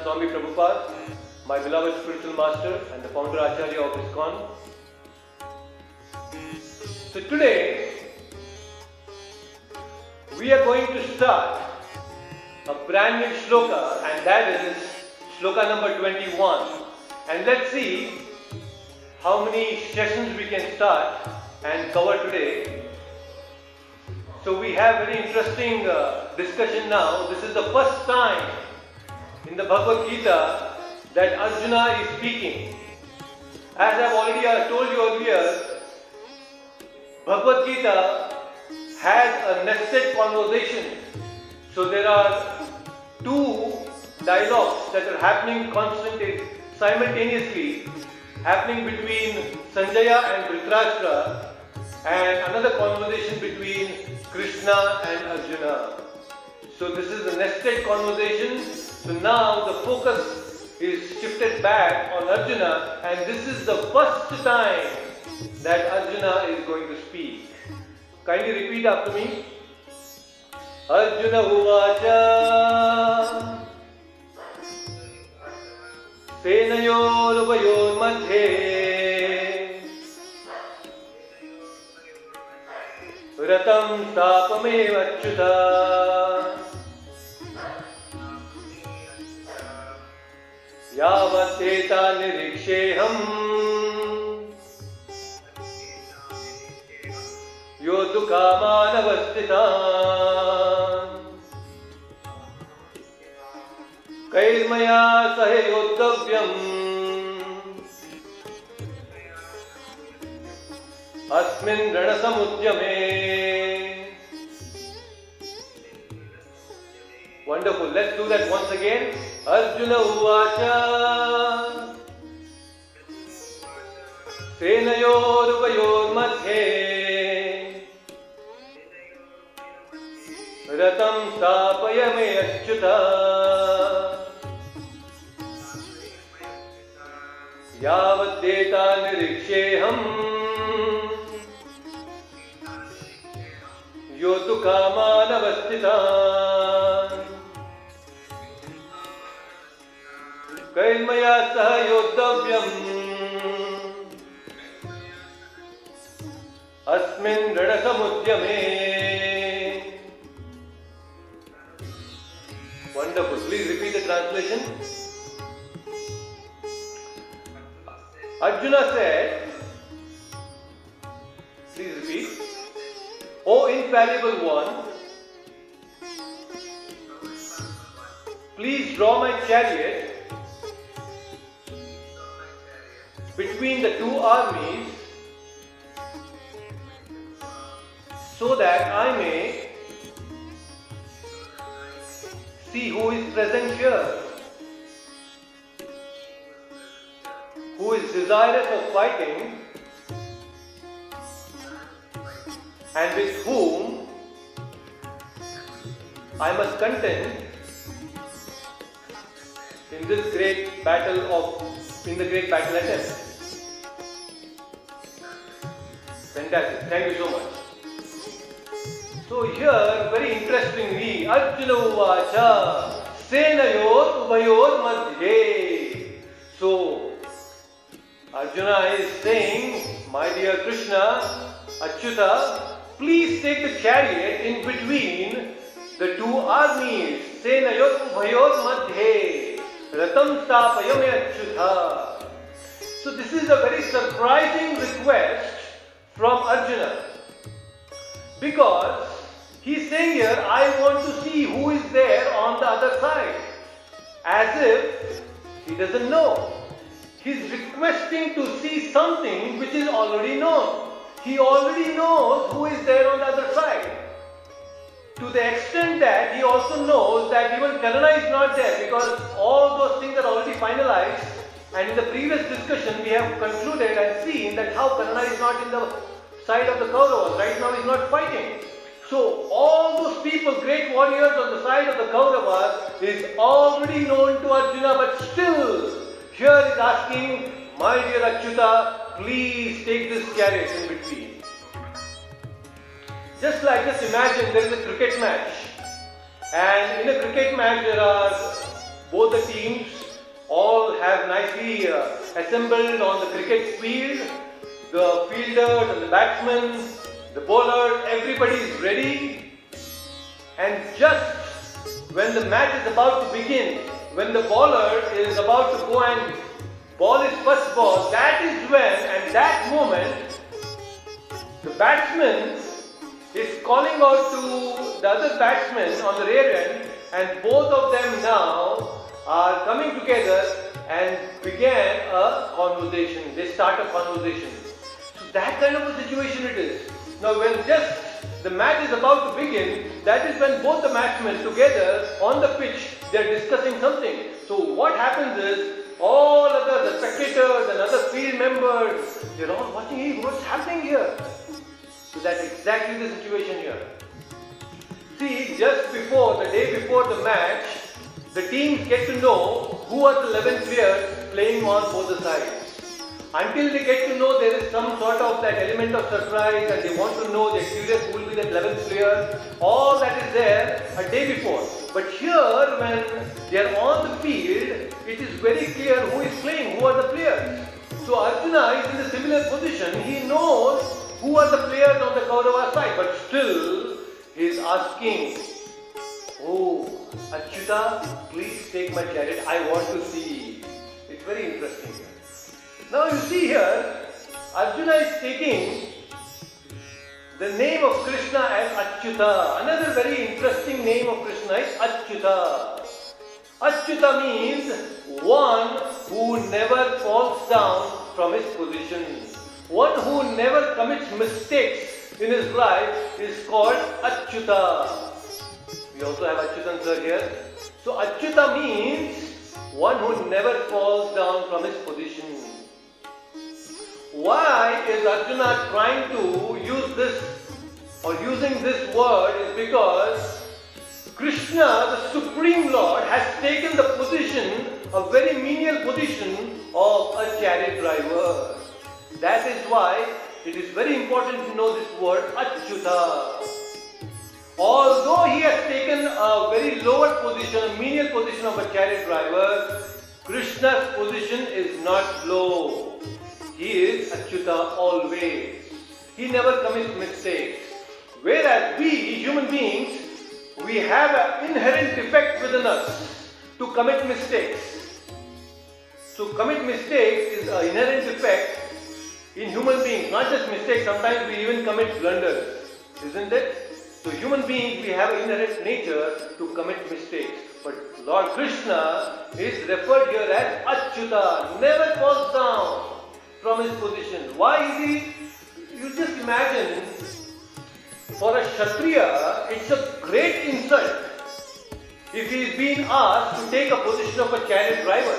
Bhaktivedanta Swami Prabhupada, my beloved spiritual master and the founder Acharya of ISKCON. So today, we are going to start a brand new shloka and that is shloka number 21 and let's see how many sessions we can start and cover today. So we have very interesting uh, discussion now. This is the first time the Bhagavad Gita that Arjuna is speaking. As I've already uh, told you earlier, Bhagavad Gita has a nested conversation. So there are two dialogues that are happening constantly, simultaneously, happening between Sanjaya and Dhritarashtra, and another conversation between Krishna and Arjuna. So this is a nested conversation. So now the focus is shifted back on Arjuna, and this is the first time that Arjuna is going to speak. Kindly repeat after me. Arjuna Uvacha सेनयोरुभयोर्मध्ये रतं तापमेवच्युता यावत्तेता निरीक्षेऽहम् यो दुःखामानवस्थिता कैर्मया सह योद्धव्यम् अस्मिन् रणसमुद्यमे Wonderful. Let's do that once again. Arjuna Uvacha. सेनयोरुभयोर्मध्ये रतं स्थापय मे अच्युत। यावद्देता निरीक्षेऽहम्। यो तु कामानवस्थितान् कैर्मया सह योद्धव्यम् अस्मिन् रणसमुद्यमे Wonderful. Please repeat the translation. Arjuna said, please repeat, O infallible one, please draw my chariot between the two armies so that I may see who is present here, who is desirous of fighting, and with whom I must contend in this great battle of in the great battle attempt. Fantastic. Thank you so much. So here, very interestingly, Arjuna Uvacha, Senayor Ubayor Madhye. So, Arjuna is saying, my dear Krishna, Achyuta, please take the chariot in between the two armies. Senayor Ubayor Madhye. Ratam Stapayame Achyuta. So this is a very surprising request from Arjuna. Because He's saying here, I want to see who is there on the other side. As if he doesn't know. He's requesting to see something which is already known. He already knows who is there on the other side. To the extent that he also knows that even Karna is not there because all those things are already finalized. And in the previous discussion, we have concluded and seen that how Karna is not in the side of the Kauravas. Right now, he's not fighting. So all those people, great warriors on the side of the Kauravas is already known to Arjuna, but still here is asking, my dear Achyuta, please take this chariot in between. Just like, just imagine there is a cricket match and in a cricket match there are both the teams all have nicely uh, assembled on the cricket field, the fielders and the batsmen the bowler, everybody is ready. And just when the match is about to begin, when the bowler is about to go and ball his first ball, that is when, at that moment, the batsman is calling out to the other batsman on the rear end, and both of them now are coming together and began a conversation. They start a conversation. That kind of a situation it is. Now when just the match is about to begin, that is when both the matchmen together on the pitch, they are discussing something. So what happens is, all other the spectators and other field members, they're all watching, hey, what's happening here? So that's exactly the situation here. See, just before, the day before the match, the teams get to know who are the 11 players playing on both the sides until they get to know there is some sort of that element of surprise and they want to know, they're curious who will be the 11th player, all that is there a day before. But here, when they are on the field, it is very clear who is playing, who are the players. So Arjuna is in a similar position. He knows who are the players on the Kaurava side, but still he is asking, Oh, Achyuta, please take my chariot. I want to see. It's very interesting. Now you see here, Arjuna is taking the name of Krishna as Achyuta. Another very interesting name of Krishna is Achyuta. Achyuta means one who never falls down from his position. One who never commits mistakes in his life is called Achyuta. We also have Achyutan sir here. So Achyuta means one who never falls down from his position. Why is Arjuna trying to use this or using this word is because Krishna, the Supreme Lord, has taken the position, a very menial position of a chariot driver. That is why it is very important to know this word Achyuta. Although he has taken a very lower position, a menial position of a chariot driver, Krishna's position is not low. He is Achyuta always. He never commits mistakes. Whereas we, human beings, we have an inherent defect within us to commit mistakes. To commit mistakes is an inherent defect in human beings, not just mistakes, sometimes we even commit blunders, isn't it? So human beings, we have an inherent nature to commit mistakes. But Lord Krishna is referred here as Achyuta, never falls down from his position. Why is he? You just imagine, for a Kshatriya, it's a great insult if he is being asked to take a position of a chariot driver.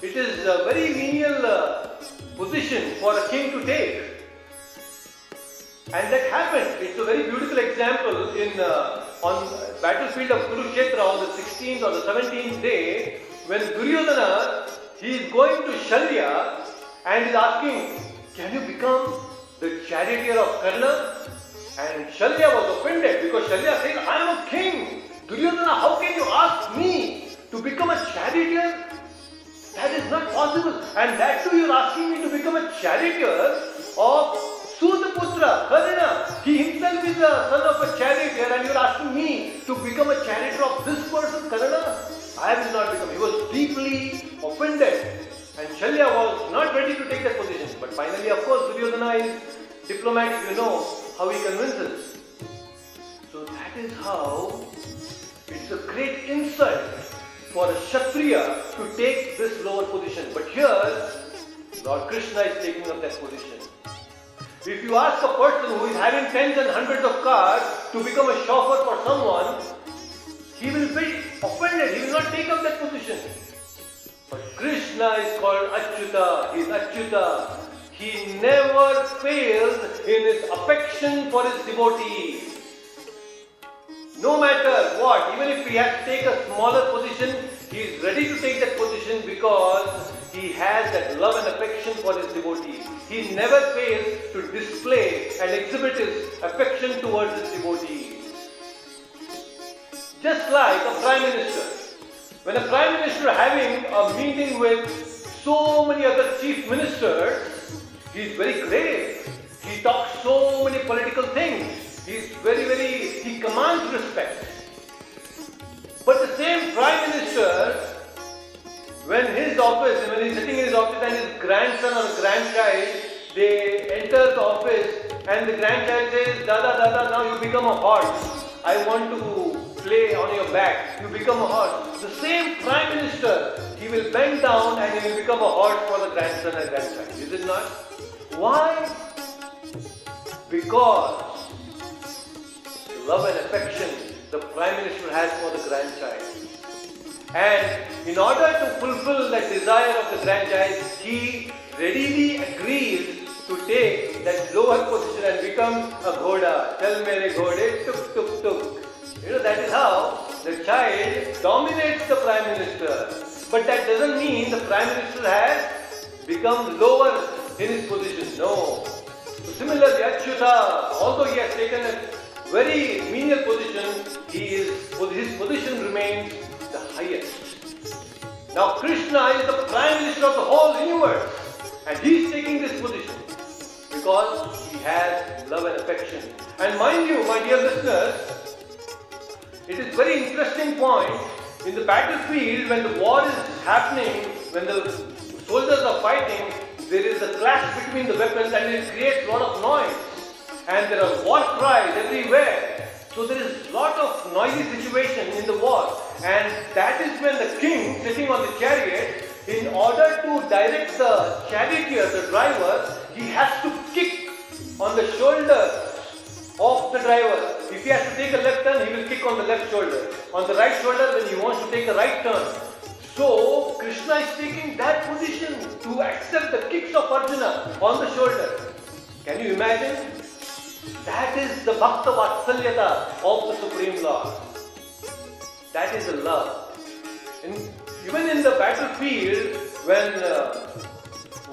It is a very menial uh, position for a king to take. And that happened. It's a very beautiful example in uh, on battlefield of Kurukshetra on the 16th or the 17th day when Duryodhana he is going to Shalya and is asking, can you become the charioteer of Karna? And Shalya was offended because Shalya said, I am a king. Duryodhana, how can you ask me to become a charioteer? That is not possible. And that too you are asking me to become a charioteer of Sutaputra, Karna. He himself is the son of a charioteer and you are asking me to become a charioteer of this person, Karna. I will not become. He was deeply offended. And Shalya was not ready to take that position. But finally, of course, Duryodhana is diplomatic, you know how he convinces. So that is how it's a great insult for a Kshatriya to take this lower position. But here, Lord Krishna is taking up that position. If you ask a person who is having tens and hundreds of cars to become a chauffeur for someone, he will be offended. He will not take up that position. But Krishna is called Achyuta. He is Achyuta. He never fails in his affection for his devotees. No matter what, even if he has to take a smaller position, he is ready to take that position because he has that love and affection for his devotees. He never fails to display and exhibit his affection towards his devotees. Just like a prime minister. When a prime minister having a meeting with so many other chief ministers, he is very great. He talks so many political things. He is very, very, he commands respect. But the same Prime Minister, when his office, when he's sitting in his office and his grandson or grandchild, they enter the office and the grandchild says, Dada, Dada, now you become a horse. I want to play on your back. You become a horse. The same Prime Minister, he will bend down and he will become a horse for the grandson and grandchild. Is it not? Why? Because the love and affection the Prime Minister has for the grandchild. And in order to fulfill that desire of the grandchild, he readily agrees to take that lower position and become a ghoda. Tell mere ghode, tuk tuk tuk. You know, that is how the child dominates the Prime Minister. But that doesn't mean the Prime Minister has become lower in his position. No. So similarly, Achyuta, although he has taken a very menial position, he is, his position remains the highest. Now Krishna is the Prime Minister of the whole universe and he is taking this position because he has love and affection. And mind you, my dear listeners, it is very interesting point. In the battlefield when the war is happening, when the soldiers are fighting, there is a clash between the weapons and it creates a lot of noise. And there are war cries everywhere. So there is lot of noisy situation in the war. And that is when the king sitting on the chariot in order to direct the charioteer, the driver, he has to kick on the shoulder of the driver If he has to take a left turn, he will kick on the left shoulder. On the right shoulder, when he wants to take a right turn. So, Krishna is taking that position to accept the kicks of Arjuna on the shoulder. Can you imagine? That is the Bhakta Vatsalyata of the Supreme Lord. That is the love. And even in the battlefield, when uh,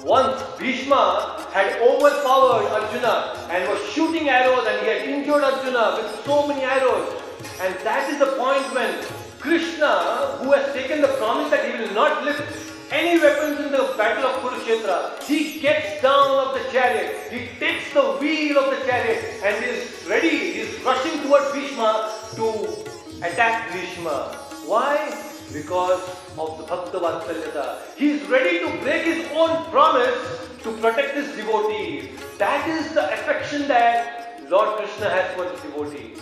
once Bhishma had overpowered Arjuna and was shooting arrows and he had injured Arjuna with so many arrows. And that is the point when Krishna, who has taken the promise that he will not lift any weapons in the battle of Kurukshetra, he gets down of the chariot, he takes the wheel of the chariot and is ready, he is rushing towards Bhishma to attack Bhishma. Why? Because of the Bhakta Vatsalyata. He is ready to break his own promise to protect his devotees. That is the affection that Lord Krishna has for his devotees.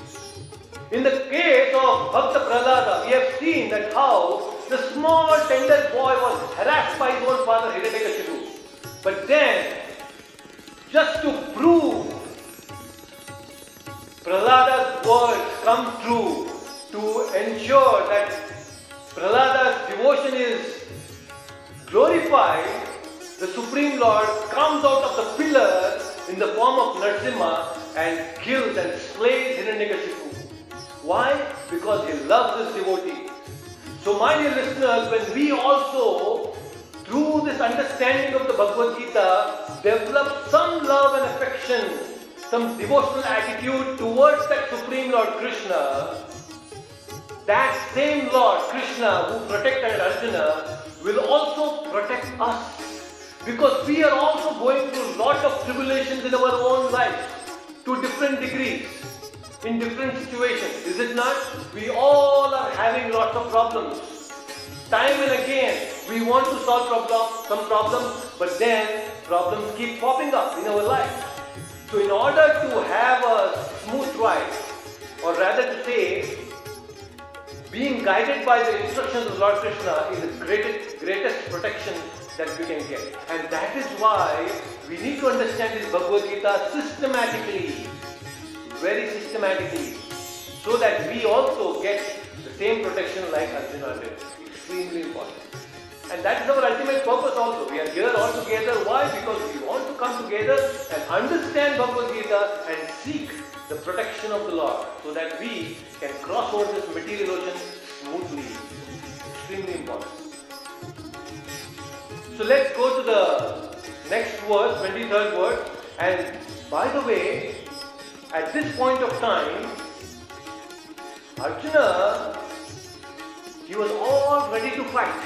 In the case of Bhakta Prahlada, we have seen that how the small tender boy was harassed by his own father Hiranyakashipu. But then, just to prove Prahlada's words come true, to ensure that Prahlada's devotion is glorified, the Supreme Lord comes out of the pillar in the form of Narsimha and kills and slays Hiranyakashipu. Why? Because he loves his devotee. So, my dear listeners, when we also, through this understanding of the Bhagavad Gita, develop some love and affection, some devotional attitude towards that Supreme Lord Krishna, that same Lord Krishna who protected Arjuna will also protect us. Because we are also going through lot of tribulations in our own lives to different degrees, in different situations. Is it not? We all are having lots of problems. Time and again, we want to solve problem, some problems, but then problems keep popping up in our life. So in order to have a smooth ride, or rather to say, being guided by the instructions of Lord Krishna is the greatest, greatest protection that we can get. And that is why we need to understand this Bhagavad Gita systematically, very systematically, so that we also get the same protection like Arjuna did. Extremely important. And that is our ultimate purpose also. We are here all together. Why? Because we want to come together and understand Bhagavad Gita and seek the protection of the Lord so that we can cross over this material ocean smoothly. Extremely important. So let's go to the next verse, 23rd verse. And by the way, at this point of time, Arjuna, he was all ready to fight.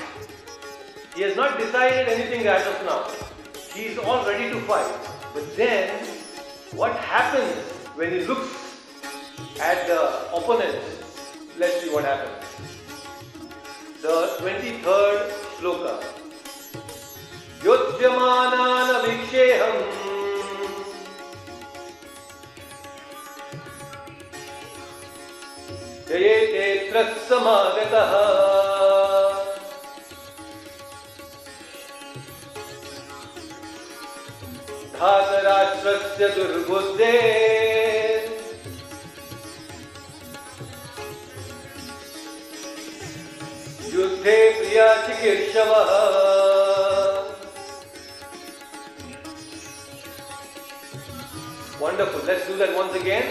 He has not decided anything as of now. He is all ready to fight. But then, what happens when he looks at the opponent? Let's see what happens. The 23rd sloka. Yodyamana viksheham जयेते समागतः धातराष्ट्रस्य दुर्बुद्धे युद्धे प्रिया चिकीर्षवः Wonderful. Let's do that once again.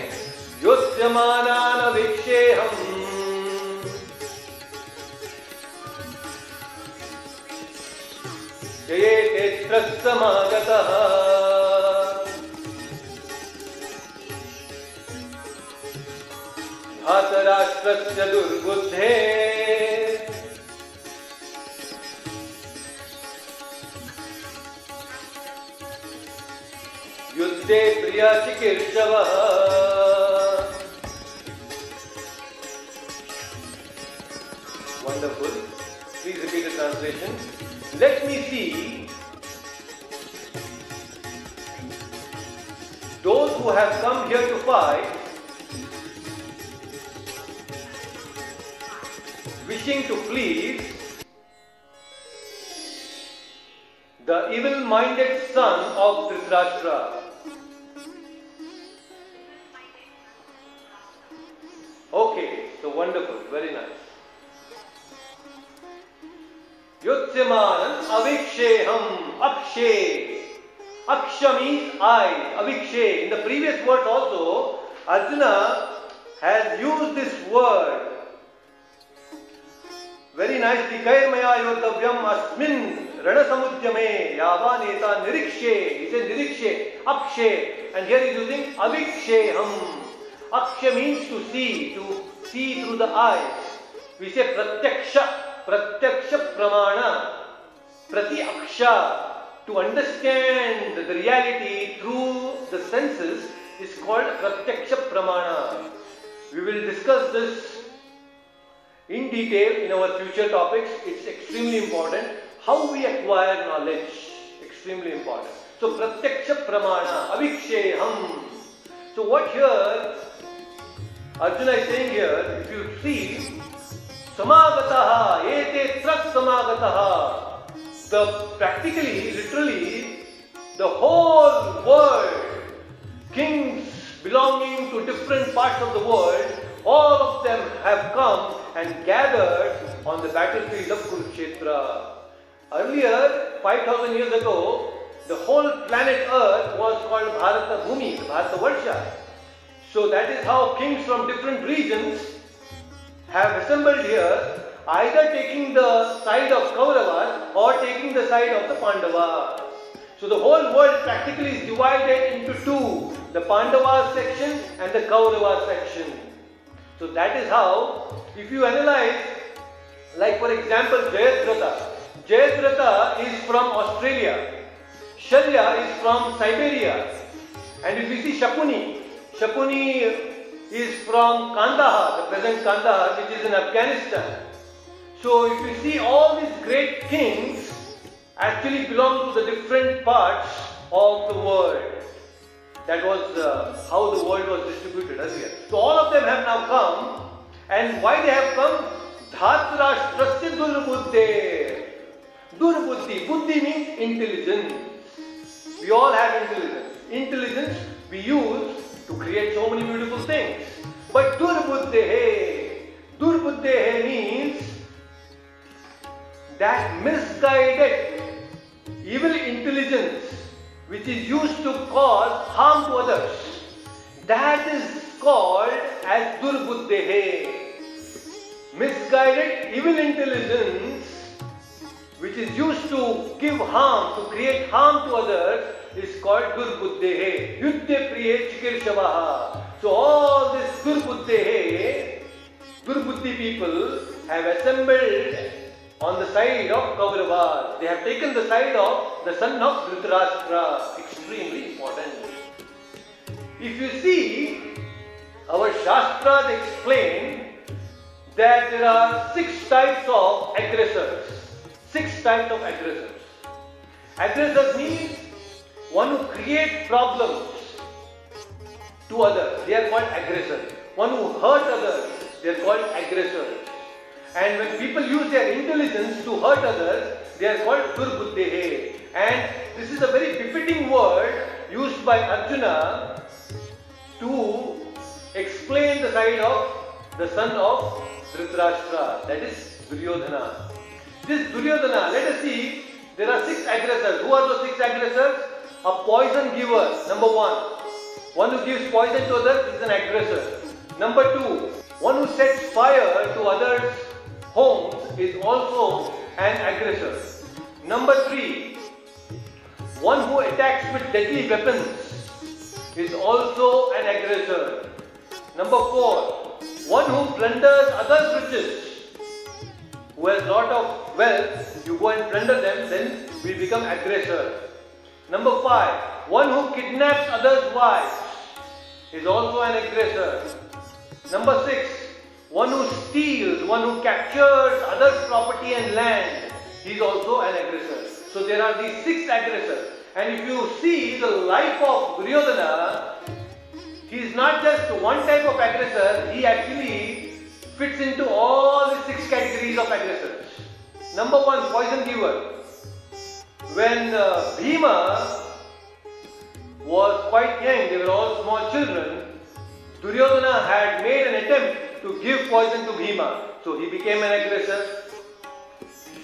युध्यमानानवीक्षेऽहम् जयेतेऽत्रस्तमागतः धातराष्ट्रस्य दुर्बुद्धे ಸಿದ್ಧೇ Priya ಚಿಕೀರ್ಷವ Wonderful. Please repeat the translation. Let me see those who have come here to fight wishing to please the evil-minded son of Dhritarashtra. I, avikshe. In the previous words also, Arjuna has used this word very nicely. Kairmaya yodavyam asmin ranasamudyame yavaneta nirikshe. He says nirikshe, akshe. And here he is using aviksheham. Aksha means to see, to see through the eyes. We say pratyaksha. Pratyaksha Pramana, Prati Aksha, to understand the reality through the senses is called Pratyaksha Pramana. We will discuss this in detail in our future topics. It's extremely important. How we acquire knowledge, extremely important. So Pratyaksha Pramana, Aviksheham. So what here Arjuna is saying here, if you see Samagataha, ete trak samagataha. The practically, literally, the whole world, kings belonging to different parts of the world, all of them have come and gathered on the battlefield of Kurukshetra. Earlier, 5000 years ago, the whole planet Earth was called Bharata Bhumi, Bharata Varsha. So that is how kings from different regions have assembled here either taking the side of Kauravas or taking the side of the Pandavas. So the whole world practically is divided into two, the Pandavas section and the Kauravas section. So that is how, if you analyze, like for example Jayadratha, Jayadratha is from Australia, Shalya is from Siberia, and if you see Shakuni, Shakuni is from Kandahar, the present Kandahar, which is in Afghanistan. So if you see all these great kings actually belong to the different parts of the world. That was uh, how the world was distributed earlier. So all of them have now come. And why they have come? Dhatrashtrasya durbuddhe. Durbuddhi. Buddhi means intelligence. We all have intelligence. Intelligence we use to create so many beautiful things. But durbuddhehe, durbuddhehe means that misguided evil intelligence which is used to cause harm to others. That is called as durbuddhehe. Misguided evil intelligence which is used to give harm, to create harm to others is called Durbuddhehe. Yudhya Priye Chikirshavaha. So all this Durbuddhehe, Durbuddhi people have assembled on the side of Kauravas. They have taken the side of the son of Dhritarashtra. Extremely important. If you see, our Shastras explain that there are six types of aggressors. Six types of aggressors. Aggressors means one who creates problems to others, they are called aggressors. One who hurts others, they are called aggressors. And when people use their intelligence to hurt others, they are called durbuddhehe. And this is a very befitting word used by Arjuna to explain the side of the son of Dhritarashtra, that is Duryodhana. This Duryodhana, let us see, there are six aggressors. Who are those six aggressors? A poison giver, number one. One who gives poison to others is an aggressor. Number two, one who sets fire to others' homes is also an aggressor. Number three, one who attacks with deadly weapons is also an aggressor. Number four, one who plunders others' riches. Who has lot of wealth, you go and plunder them, then we become aggressor. Number five, one who kidnaps others' wives is also an aggressor. Number six, one who steals, one who captures others' property and land, he is also an aggressor. So there are these six aggressors. And if you see the life of Duryodhana, he is not just one type of aggressor, he actually fits into all the six categories of aggressors. Number one, poison giver. When uh, Bhima was quite young, they were all small children, Duryodhana had made an attempt to give poison to Bhima. So he became an aggressor.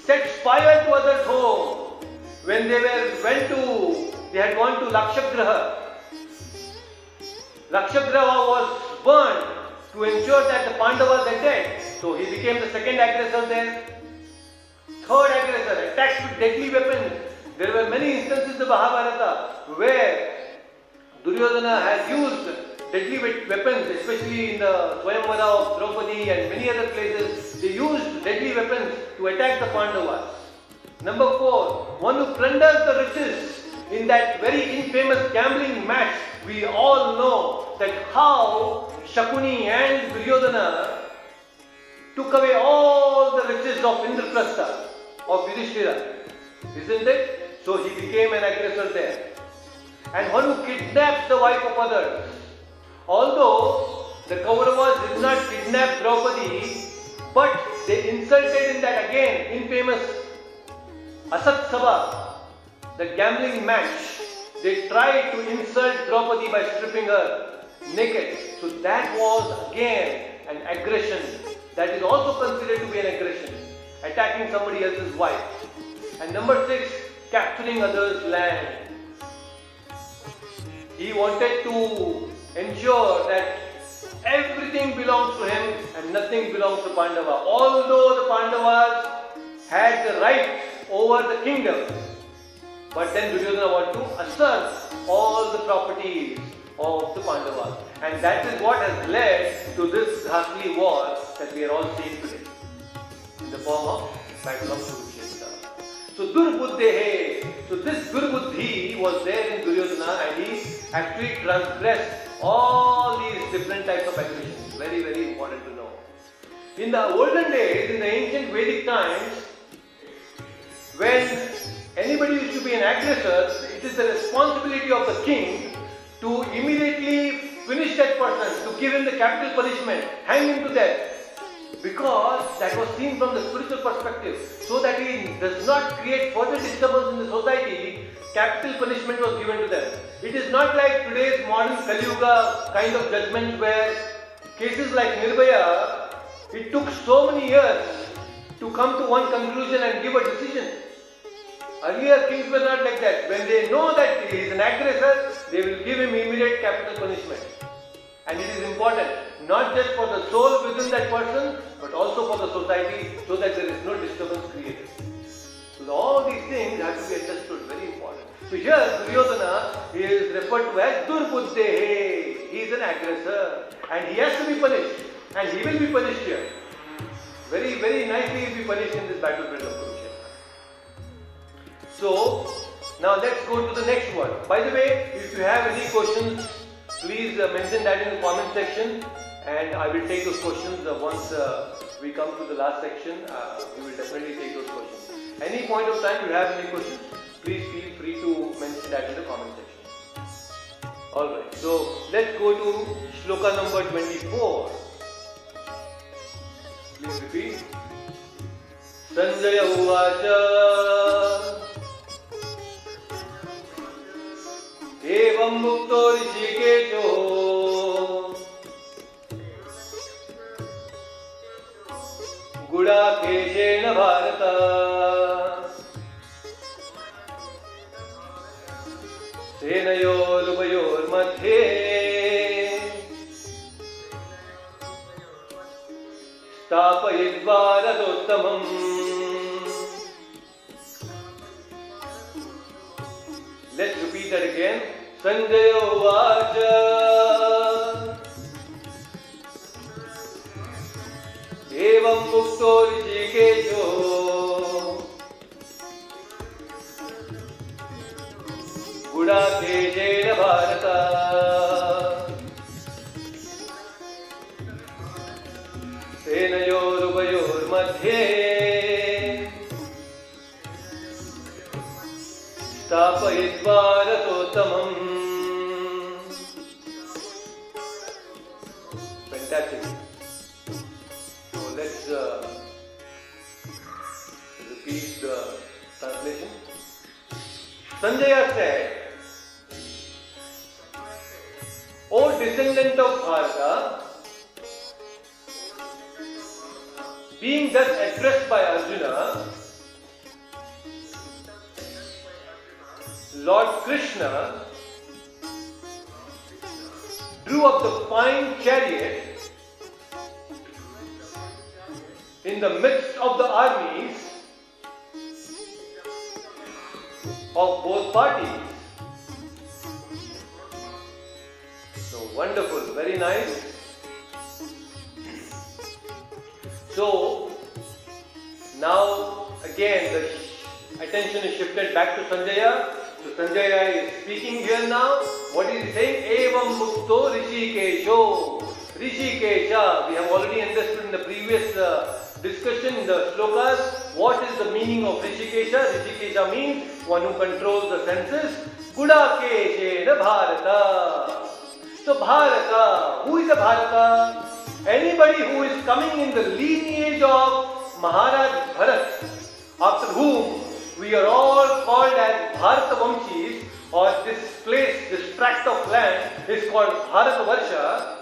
Set fire to others' home. When they were went to, they had gone to Lakshagraha. Lakshagraha was burned to ensure that the Pandavas are dead. So he became the second aggressor there. Third aggressor, attacks with deadly weapons. There were many instances in Mahabharata where Duryodhana has used deadly weapons, especially in the Swayamvara of Draupadi and many other places, they used deadly weapons to attack the Pandavas. Number four, one who plunders the riches in that very infamous gambling match. We all know that how Shakuni and Duryodhana took away all the riches of Indraprastha, of Yudhishthira. Isn't it? So he became an aggressor there. And one who kidnaps the wife of others. Although the Kauravas did not kidnap Draupadi, but they insulted in that again infamous Asat Sabha, the gambling match. They tried to insult Draupadi by stripping her naked. So that was again an aggression. That is also considered to be an aggression. Attacking somebody else's wife. And number six, capturing others' land. He wanted to ensure that everything belongs to him and nothing belongs to Pandava. Although the Pandavas had the right over the kingdom, but then Duryodhana wanted to assert all the properties of the Pandavas. And that is what has led to this ghastly war that we are all seeing today in the form of Battle of Kurukshetra. So Durbuddhehe, so this Durbuddhi was there in Duryodhana and he actually transgressed all these different types of aggressions. Very, very important to know. In the olden days, in the ancient Vedic times, when anybody used to be an aggressor, it is the responsibility of the king to immediately finish that person, to give him the capital punishment, hang him to death. Because that was seen from the spiritual perspective, so that he does not create further disturbance in the society, capital punishment was given to them. It is not like today's modern Kali Yuga kind of judgment where cases like Nirbhaya, it took so many years to come to one conclusion and give a decision. Earlier kings were not like that. When they know that he is an aggressor, they will give him immediate capital punishment. And it is important, not just for the soul within that person, but also for the society, so that there is no disturbance created. So all these things have to be understood, very important. So here Duryodhana is referred to as Durbuddhehe. He is an aggressor and he has to be punished and he will be punished here. Very, very nicely he will be punished in this battlefield of Kurukshetra. So now let's go to the next one. By the way, if you have any questions, please uh, mention that in the comment section and I will take those questions uh, once uh, we come to the last section. We will definitely take those questions. Any point of time you have any questions? Please feel free to mention that in the comment section. Alright, so let's go to shloka number 24. Please repeat. Sanjay Uvacha एवं मुक्तो ऋषिकेशो गुडाकेशेन भारत सेनयोरुभयोर्मध्ये स्थापयित्वा रथोत्तमम् Let's repeat that again. Sanjaya Vaja Evam Mukto Rijikesho Bharat Fantastic. So let's uh, repeat the translation. Sanjaya said, O descendant of Bharata, being thus addressed by Arjuna, Lord Krishna drew up the fine chariot in the midst of the armies of both parties. Wonderful, very nice. So now again the attention is shifted back to Sanjaya. So Sanjaya is speaking here now. What is he saying? Evam mukto rishikesho. Rishikesha. We have already understood in the previous uh, discussion in the slokas what is the meaning of Rishikesha. Rishikesha means one who controls the senses. Gudakeshena Bharata. So Bharata, who is a Bharata? Anybody who is coming in the lineage of Maharaj Bharat, after whom we are all called as Bharata Vamshis, or this place, this tract of land is called Bharata Varsha,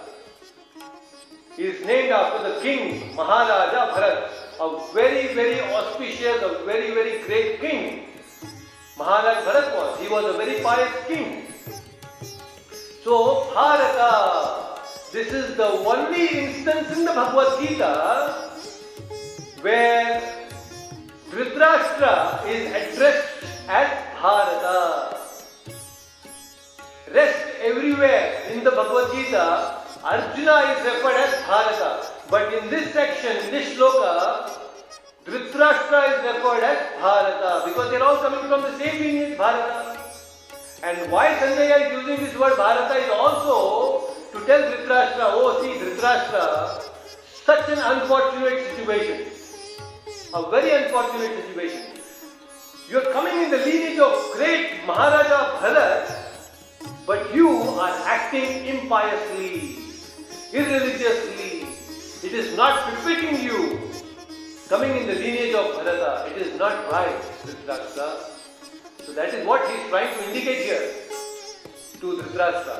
is named after the king Maharaja Bharat, a very, very auspicious, a very, very great king. Maharaj Bharat was. He was a very pious king. So, Bharata, this is the only instance in the Bhagavad Gita where Dhritarashtra is addressed as Bharata. Rest everywhere in the Bhagavad Gita, Arjuna is referred as Bharata. But in this section, in this shloka, Dhritarashtra is referred as Bharata because they are all coming from the same lineage, Bharata. And why Sanjaya is using this word Bharata is also to tell Dhritarashtra, oh see Dhritarashtra, such an unfortunate situation. A very unfortunate situation. You are coming in the lineage of great Maharaja Bharat, but you are acting impiously, irreligiously. It is not befitting you. Coming in the lineage of Bharata, it is not right, Dhritarashtra. So that is what he is trying to indicate here to Dhritarashtra.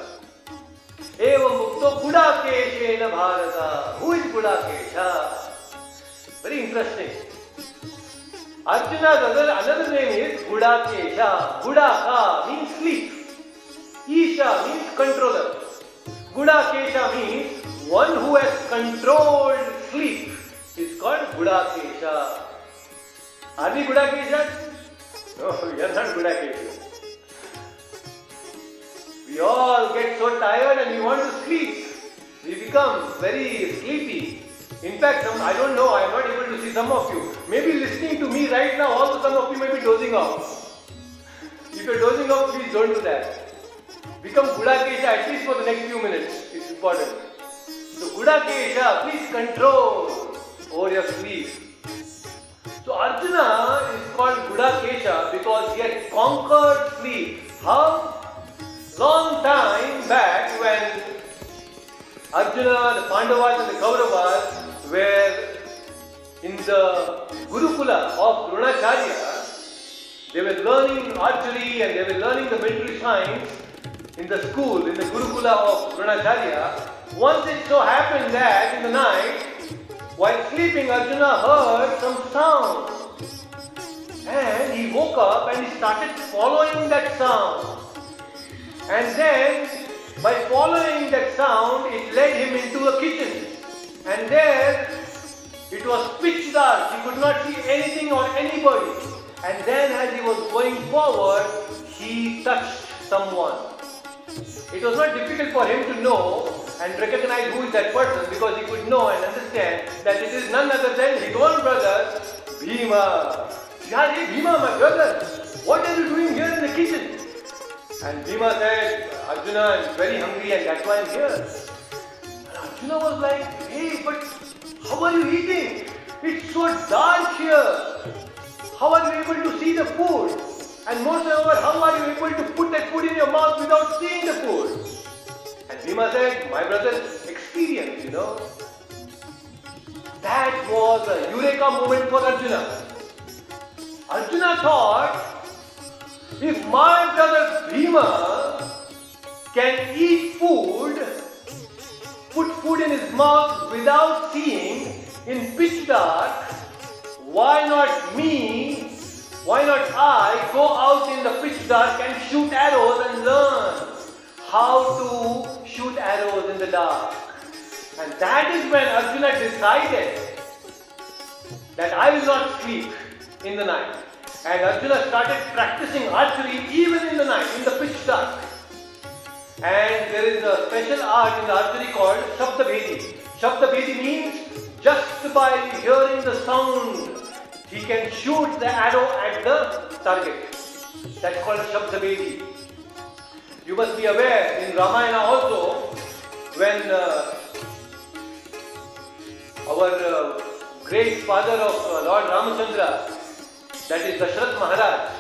Eva Mukto Gudakeshena Bharata. Who is Gudakesha? Very interesting. Arjuna's other, another name is Gudakesha. Gudaka means sleep. Isha means controller. Gudakesha means one who has controlled sleep is called Gudakesha. Are we Gudakesha? No, are not Gudakesha. We all get so tired and we want to sleep. We become very sleepy. In fact, I don't know, I am not able to see some of you. Maybe listening to me right now, also some of you may be dozing off. If you're dozing off, please don't do that. Become Gudakesha at least for the next few minutes. It's important. So Gudakesha, please control over your sleep. So Arjuna is called Gudakesha because he had conquered sleep. How? Long time back when Arjuna, the Pandavas and the Kauravas were in the Gurukula of Dronacharya, they were learning archery and they were learning the military science in the school, in the Gurukula of Dronacharya. Once it so happened that in the night, while sleeping, Arjuna heard some sound. And he woke up and he started following that sound. And then, by following that sound, it led him into a kitchen. And there, it was pitch dark. He could not see anything or anybody. And then, as he was going forward, he touched someone. It was not difficult for him to know and recognize who is that person because he could know and understand that it is none other than his own brother, Bhima. Yeah, Bhima, my brother, what are you doing here in the kitchen? And Bhima said, Arjuna, I'm very hungry and that's why I'm here. And Arjuna was like, hey, but how are you eating? It's so dark here. How are you able to see the food? And moreover, how are you able to put that food in your mouth without seeing the food? And Bhima said, my brother, experience, you know. That was a eureka moment for Arjuna. Arjuna thought, if my brother Bhima can eat food, put food in his mouth without seeing, in pitch dark, why not me, why not I go out in the pitch dark and shoot arrows and learn how to shoot arrows in the dark? And that is when Arjuna decided that I will not sleep in the night. And Arjuna started practicing archery even in the night, in the pitch dark. And there is a special art in archery called Shabdabhedi. Shabdabhedi means just by hearing the sound, he can shoot the arrow at the target. That's called Shabdabhedi. You must be aware in Ramayana also, when uh, our uh, great father of uh, Lord Ramachandra, that is Dashrath Maharaj,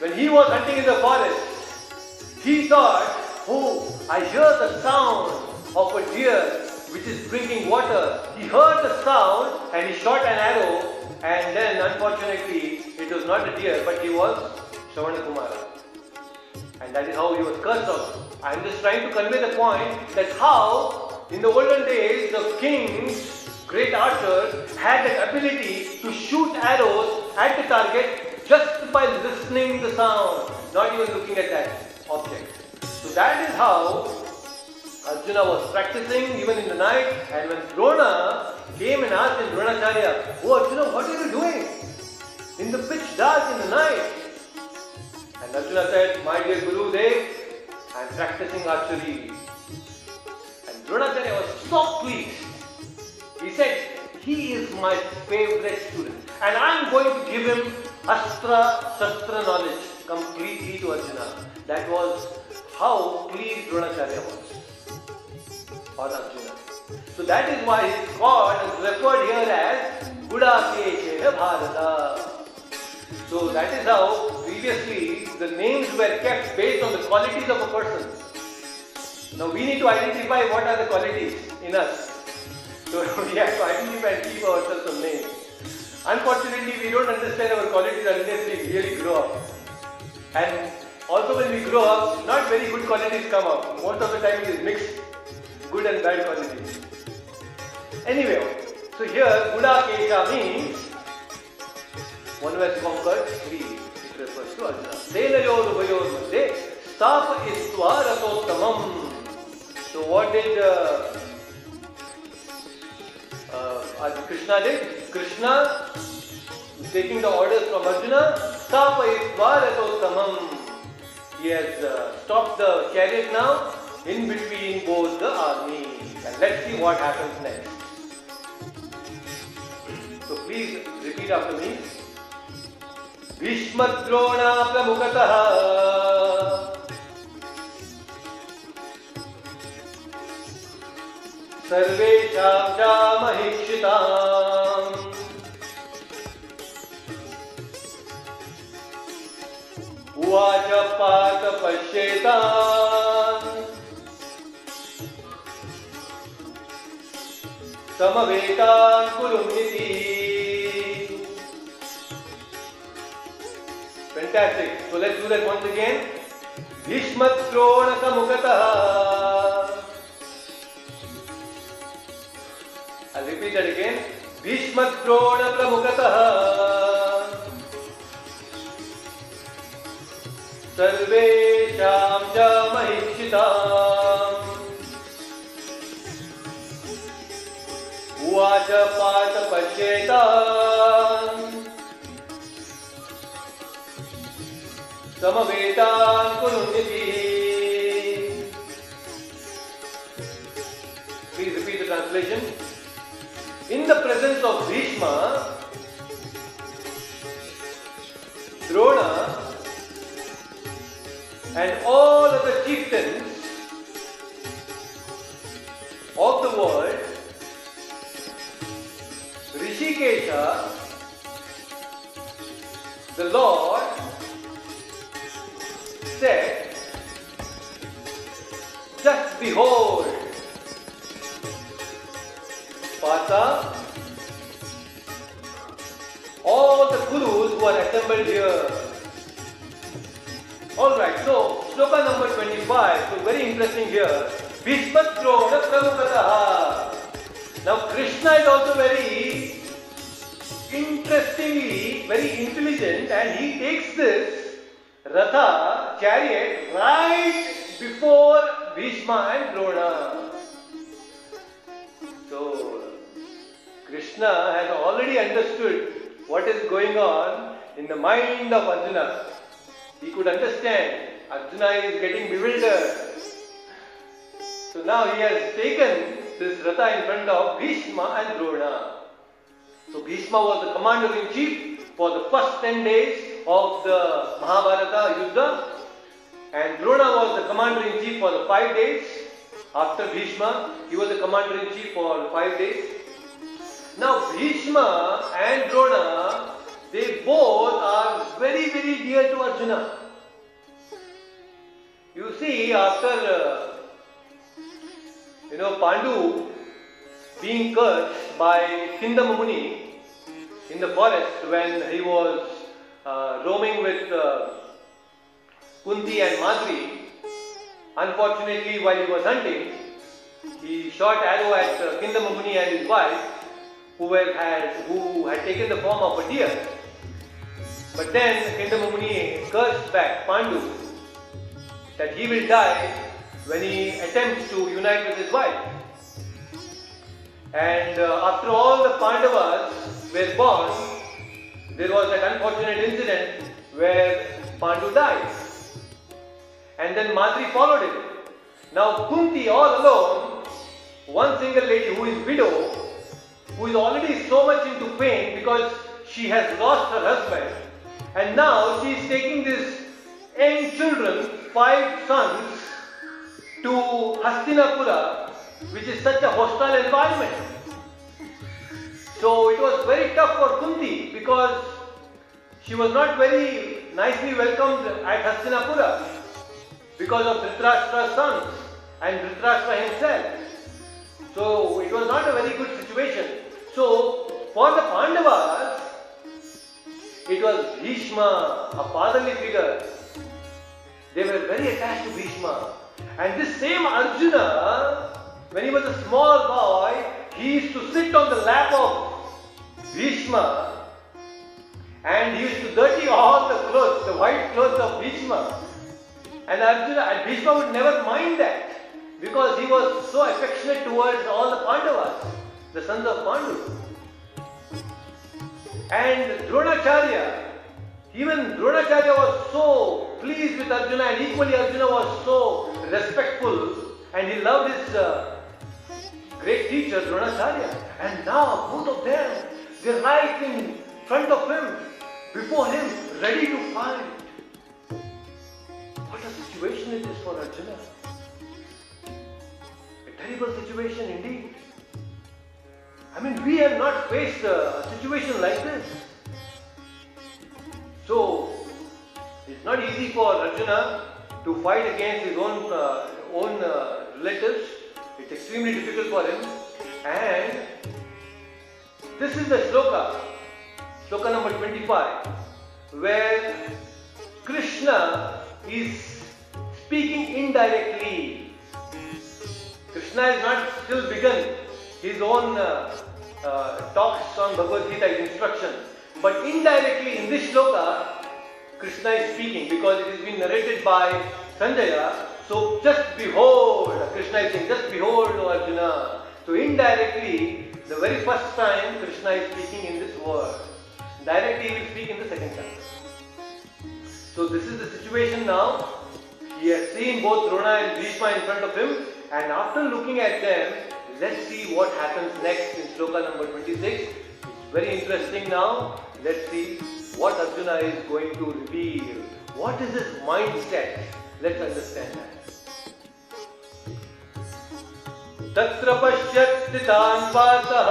when he was hunting in the forest, he thought, oh, I hear the sound of a deer which is drinking water. He heard the sound and he shot an arrow and then unfortunately it was not a deer but he was Shravana Kumara. And that is how he was cursed out. I am just trying to convey the point that how in the olden days the kings, great archers, had that ability to shoot arrows at the target just by listening the sound, not even looking at that object. So that is how Arjuna was practicing even in the night and when Drona came and asked him, Dronacharya, Oh Arjuna, what are you doing? In the pitch dark in the night. Arjuna said, My dear Guru Dev, I am practicing archery. And Dronacharya was so pleased. He said, He is my favorite student. And I am going to give him Astra Shastra knowledge completely to Arjuna. That was how pleased Dronacharya was for Arjuna. So that is why he is called and referred here as Gudakeshena Bharata. So that is how previously the names were kept based on the qualities of a person. Now we need to identify what are the qualities in us. So we have to identify and keep ourselves some names. Unfortunately, we don't understand our qualities unless we really grow up. And also when we grow up, not very good qualities come up. Most of the time it is mixed, good and bad qualities. Anyway, so here Gudakesha means one who has conquered three. Senayor Ubayor Madhye Stapayitva Ratottamam. So what did uh, uh, Krishna did? Krishna taking the orders from Arjuna, Stapayitva He has uh, stopped the chariot now in between both the armies. And let's see what happens next. So please repeat after me. भीष्मद्रोणा प्रमुखतः। सर्वेषां चामहीक्षिताम् उवाच पात पश्येतान्। समवेतान् कुरुन्निति Fantastic. So let's do that once again. भीष्मद्रोणकमुखतः I'll repeat that again. भीष्मद्रोणप्रमुखतः सर्वेषां च महिक्षिताम् उवाच पात पश्येतान् समवेतान् कुरुन्निति Please repeat the translation. In the presence of Bhishma, Drona, and all of the chieftains of the world, Rishikesha, the Lord, said, Just behold, Pata, all the Gurus who are assembled here. Alright, so sloka number 25, so very interesting here. Bhishmatrona Pramukataha. Now Krishna is also very interestingly very intelligent and he takes this Ratha chariot right before Bhishma and Drona. So Krishna has already understood what is going on in the mind of Arjuna. He could understand Arjuna is getting bewildered. So now he has taken this Ratha in front of Bhishma and Drona. So Bhishma was the commander in chief for the first 10 days of the Mahabharata Yuddha and Drona was the commander in chief for the 5 days. After Bhishma, he was the commander in chief for 5 days. Now Bhishma and Drona, they both are very very dear to Arjuna. You see, after uh, you know Pandu being cursed by Kindama Muni in the forest when he was uh, roaming with uh, Kunti and Madri, unfortunately while he was hunting, he shot arrow at uh, Kindama and his wife who, had, who had taken the form of a deer. But then Kindama Muni cursed back Pandu that he will die when he attempts to unite with his wife. And uh, after all the Pandavas were born, there was that unfortunate incident where Pandu died. And then Madri followed him. Now Kunti all alone, one single lady who is widow, who is already so much into pain because she has lost her husband. And now she is taking these young children, five sons, to Hastinapura, which is such a hostile environment. So it was very tough for Kunti because she was not very nicely welcomed at Hastinapura because of Dhritarashtra's sons and Dhritarashtra himself. So it was not a very good situation. So for the Pandavas, it was Bhishma, a fatherly figure. They were very attached to Bhishma. And this same Arjuna, when he was a small boy, he used to sit on the lap of Bhishma and he used to dirty all the clothes, the white clothes of Bhishma. And Arjuna and Bhishma would never mind that because he was so affectionate towards all the Pandavas, the sons of Pandu. And Dronacharya, even Dronacharya was so pleased with Arjuna and equally Arjuna was so respectful and he loved his uh, great teacher Dronacharya. And now both of them, they're right in front of him, before him, ready to fight. What a situation it is for Arjuna. A terrible situation indeed. I mean, we have not faced a situation like this. So, it's not easy for Arjuna to fight against his own, uh, own uh, relatives. It's extremely difficult for him. And this is the shloka, shloka number 25, where Krishna is speaking indirectly. Krishna is not still begun his own uh, uh, talks on Bhagavad Gita, his instruction. But indirectly in this shloka, Krishna is speaking because it has been narrated by Sanjaya. So just behold, Krishna is saying, just behold, O Arjuna. So indirectly, the very first time Krishna is speaking in this world. Directly he will speak in the second time. So this is the situation now. He has seen both Drona and Bhishma in front of him and after looking at them, let's see what happens next in sloka number 26. It's very interesting now. Let's see what Arjuna is going to reveal. What is his mindset? Let's understand that. तत्र पश्यत् स्थितान् पार्थः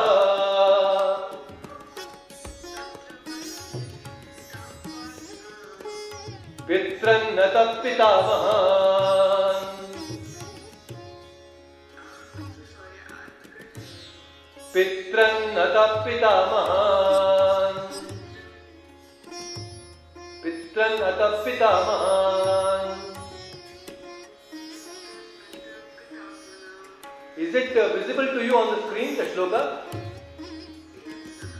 पित्रन्न तत्पितामहान् पित्रन्न तत्पितामहान् पित्रन्न तत्पितामहान् Is it uh, visible to you on the screen, the shloka?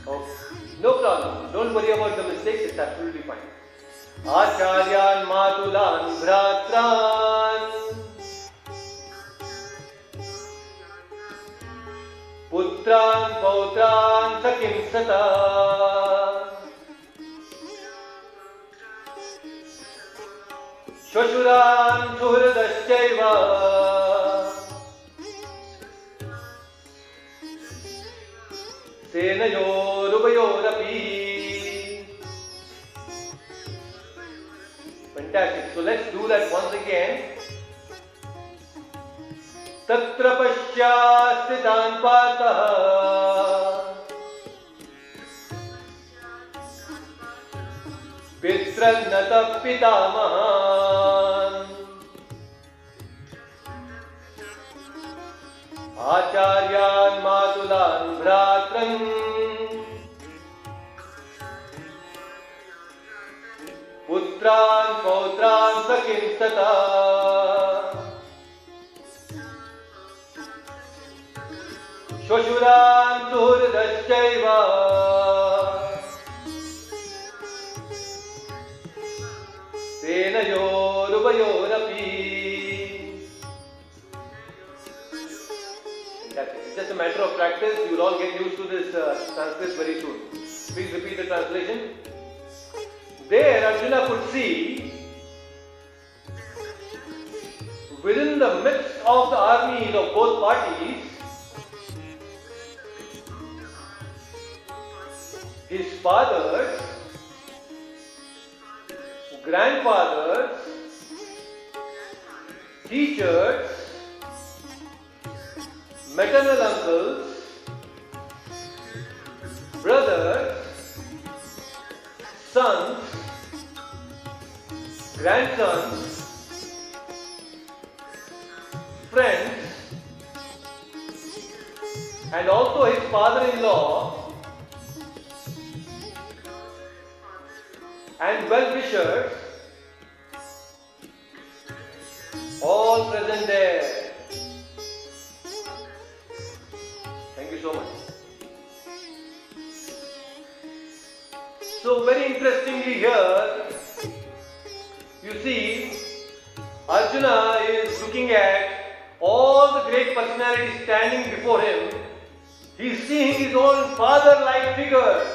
Okay. No problem. Don't worry about the mistakes. It's absolutely fine. Acharyan Matulan Bhratran Putran Pautran Sakim Sata Shoshuran Suhridashchaiva सेनयोरुभयोरपि Fantastic. So let's do that once again. तत्र पश्चास्थितान् पातः पितृन्नतः पितामहान् आचार्यान् मातुलान् भ्रात्रन् पुत्रान् पौत्रान् सखिं तथा श्वशुरान् सुहृदश्चैव सेनयोरुभयोरपि That's it. It's just a matter of practice. You'll all get used to this uh, Sanskrit very soon. Please repeat the translation. There, Arjuna could see within the midst of the armies of both parties his fathers, grandfathers, teachers, maternal uncles, brothers, sons, grandsons, friends, and also his father-in-law and well-wishers all present there. Thank you so much. So very interestingly here, you see Arjuna is looking at all the great personalities standing before him. He's seeing his own father-like figures.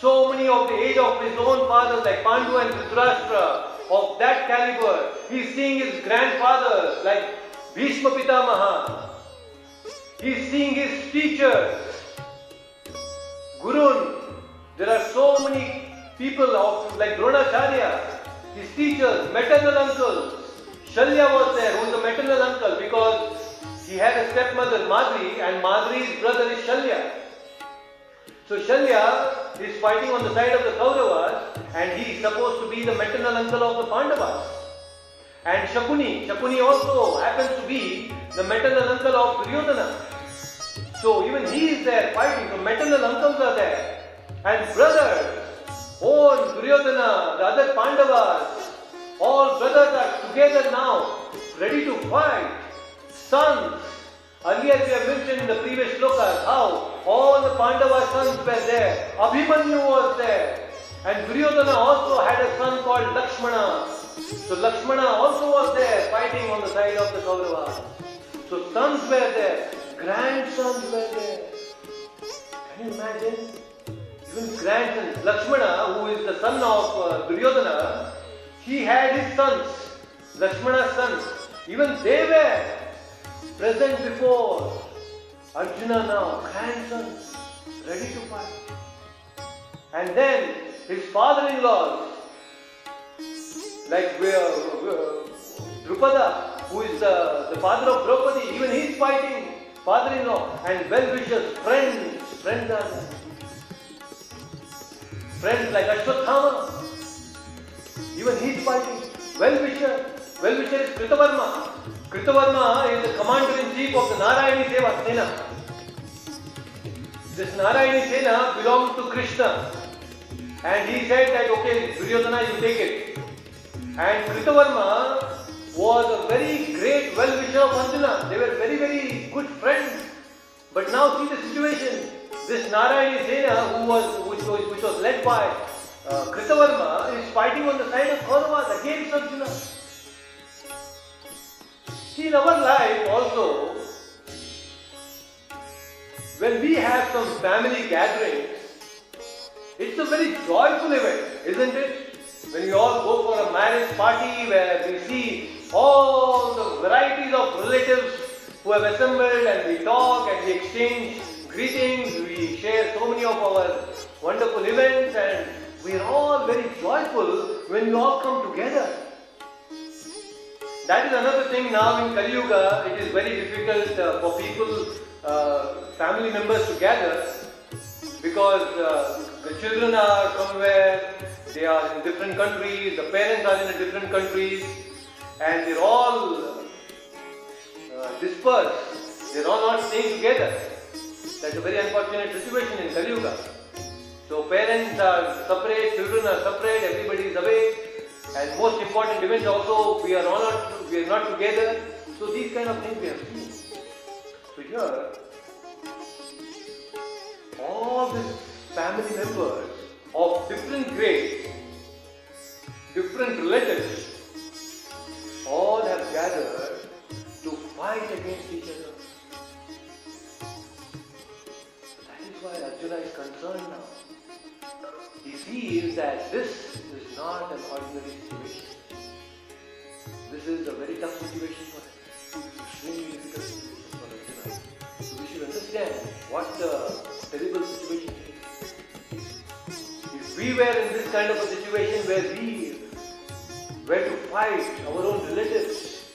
So many of the age of his own fathers like Pandu and Dhritarashtra of that caliber. He's seeing his grandfathers like Bhishma Pitamaha. He's seeing his teachers. Gurun. There are so many people of like Dronacharya, his teachers, maternal uncles. Shalya was there, who is the maternal uncle because he had a stepmother Madri and Madri's brother is Shalya. So Shalya is fighting on the side of the Kauravas and he is supposed to be the maternal uncle of the Pandavas. And Shakuni, Shakuni also happens to be the maternal uncle of Duryodhana. So even he is there fighting, so maternal uncles are there. And brothers, own Duryodhana, the other Pandavas, all brothers are together now, ready to fight. Sons, earlier we have mentioned in the previous slokas how all the Pandava sons were there. Abhimanyu was there. And Duryodhana also had a son called Lakshmana. So Lakshmana also was there fighting on the side of the Kauravas. So sons were there, grandsons were there. Can you imagine? Even grandsons. Lakshmana, who is the son of uh, Duryodhana, he had his sons, Lakshmana's sons. Even they were present before Arjuna now, grandsons, ready to fight. And then his father-in-laws, like uh, uh, Drupada, who is the, the father of Draupadi, even he is fighting, father-in-law, and well-wishers, friends, friends are. Friends like Ashwatthama, even he is fighting. Well-wisher, well-wisher is Kritavarma. Kritavarma is the commander-in-chief of the Narayani Seva Sena. This Narayani Sena belongs to Krishna. And he said that, okay, Duryodhana, you take it. And Kritavarma was a very great well-wisher of Arjuna. They were very, very good friends. But now see the situation. This Narayani Sena, who was, which was, which was led by uh, is fighting on the side of Kauravas against Arjuna. See, in our life also, when we have some family gatherings, it's a very joyful event, isn't it? When we all go for a marriage party where we see all the varieties of relatives who have assembled and we talk and we exchange greetings, we share so many of our wonderful events and we are all very joyful when we all come together. That is another thing now in Kali Yuga, it is very difficult uh, for people, uh, family members to gather because uh, the children are somewhere, they are in different countries, the parents are in different countries, and they're all uh, dispersed. They're all not staying together. That's a very unfortunate situation in Kali Yuga. So parents are separate, children are separate, everybody is away, and most important events also we are not we are not together. So these kind of things we have seen. So here, all these family members of different grades, different relatives, a very tough situation for. Extremely difficult situation for Arjuna. So we should understand what the terrible situation is. If we were in this kind of a situation where we were to fight our own relatives,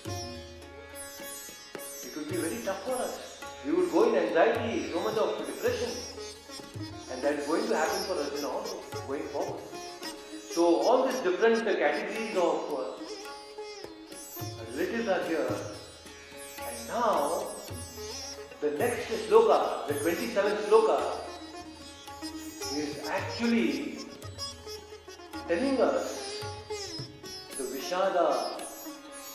it would be very tough for us. We would go in anxiety, so much of depression. And that is going to happen for us in also, going forward. So all these different categories of uh, relatives are here. And now, the next sloka, the 27th sloka, is actually telling us the Vishada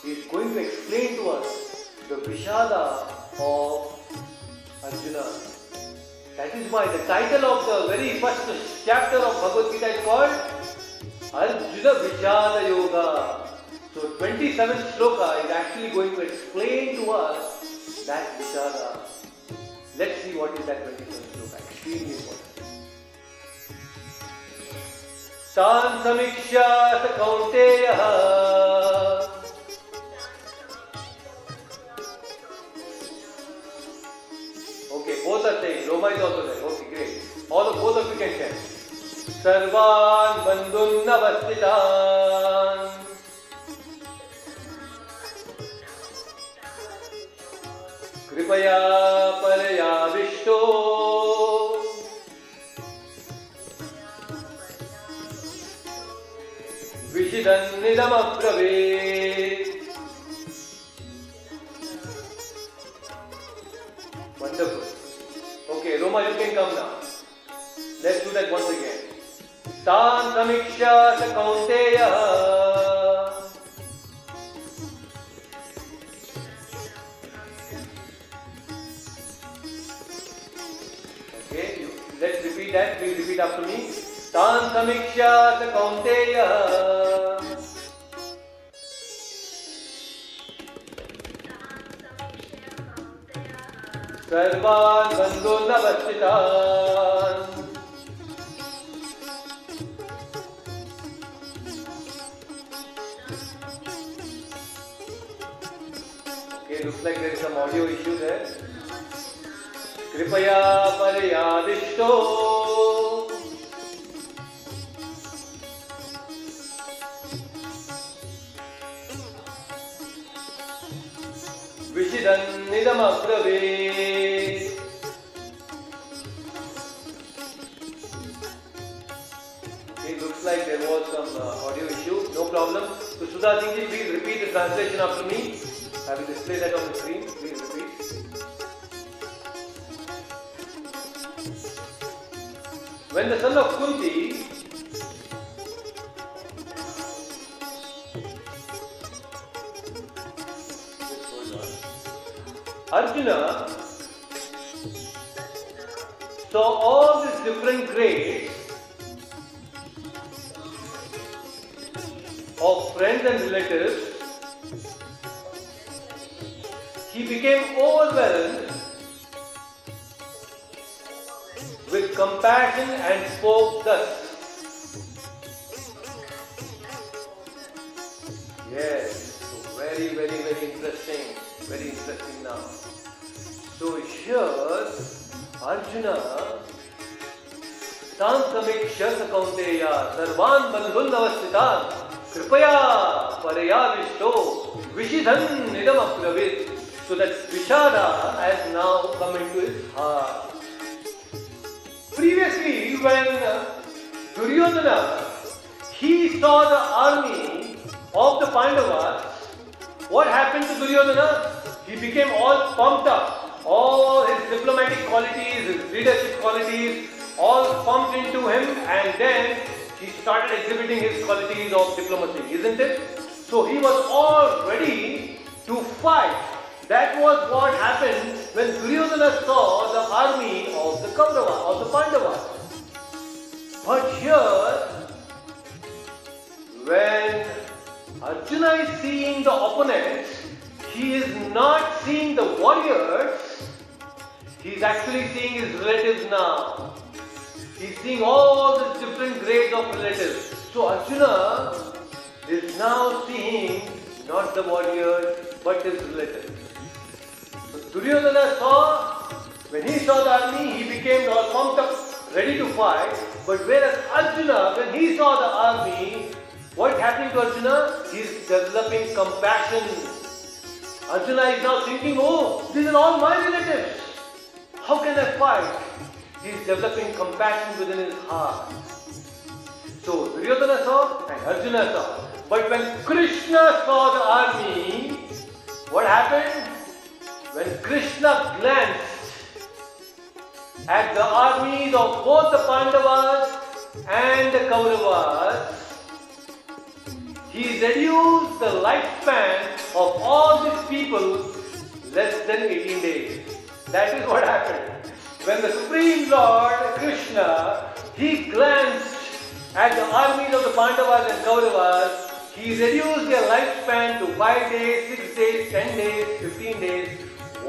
is going to explain to us the Vishada of Arjuna. That is why the title of the very first chapter of Bhagavad Gita is called Arjuna Vishada Yoga. So 27th shloka is actually going to explain to us that vichara. Let's see what is that 27th shloka. Extremely important. तान् समीक्षात् कौन्तेयः okay both are saying Roma is also there okay great all of both of you can check सर्वान् बन्धुन् न कृपया परयाविष्टो विशिदन्निदमब्रवीत् Wonderful. Okay, Roma, you can come now. Let's do that once again. तान् समीक्षा स कौन्तेयः let's repeat that. Please repeat after me. समीक्षा स कौन्तेयः सर्वान् बन्धूनवस्थितान् Okay, looks like there is some audio issue there. कृपया पर्यादिष्टो विशिदन्निदमब्रवीत् like there was some uh, audio issue. No problem. So Sudha Singh please repeat the translation after me. I will display that on the screen. Please When the son of Kunti Arjuna saw all these different grades of friends and relatives, he became overwhelmed with compassion and spoke thus. Yes, so very, very, very interesting. Very interesting now. So here, Arjuna तां समीक्ष्य कौन्तेय सर्वान् बन्धुन् अवस्थितान् कृपया परयाविष्टो विशिधन् इदमब्रवीत् so that Vishada has now come into his heart. Previously, when Duryodhana he saw the army of the Pandavas, what happened to Duryodhana? He became all pumped up. All his diplomatic qualities, his leadership qualities, all pumped into him, and then he started exhibiting his qualities of diplomacy, isn't it? So he was all ready to fight that was what happened when Duryodhana saw the army of the Kaurava, of the Pandavas. But here, when Arjuna is seeing the opponents, he is not seeing the warriors, he is actually seeing his relatives now. He is seeing all the different grades of relatives. So Arjuna is now seeing not the warriors but his relatives. Duryodhana saw, when he saw the army, he became all pumped up, ready to fight. But whereas Arjuna, when he saw the army, what happened to Arjuna? He is developing compassion. Arjuna is now thinking, oh, these are all my relatives. How can I fight? He is developing compassion within his heart. So Duryodhana saw and Arjuna saw. But when Krishna saw the army, what happened? When Krishna glanced at the armies of both the Pandavas and the Kauravas, he reduced the lifespan of all these people less than 18 days. That is what happened. When the Supreme Lord Krishna, he glanced at the armies of the Pandavas and Kauravas, he reduced their lifespan to 5 days, 6 days, 10 days, 15 days,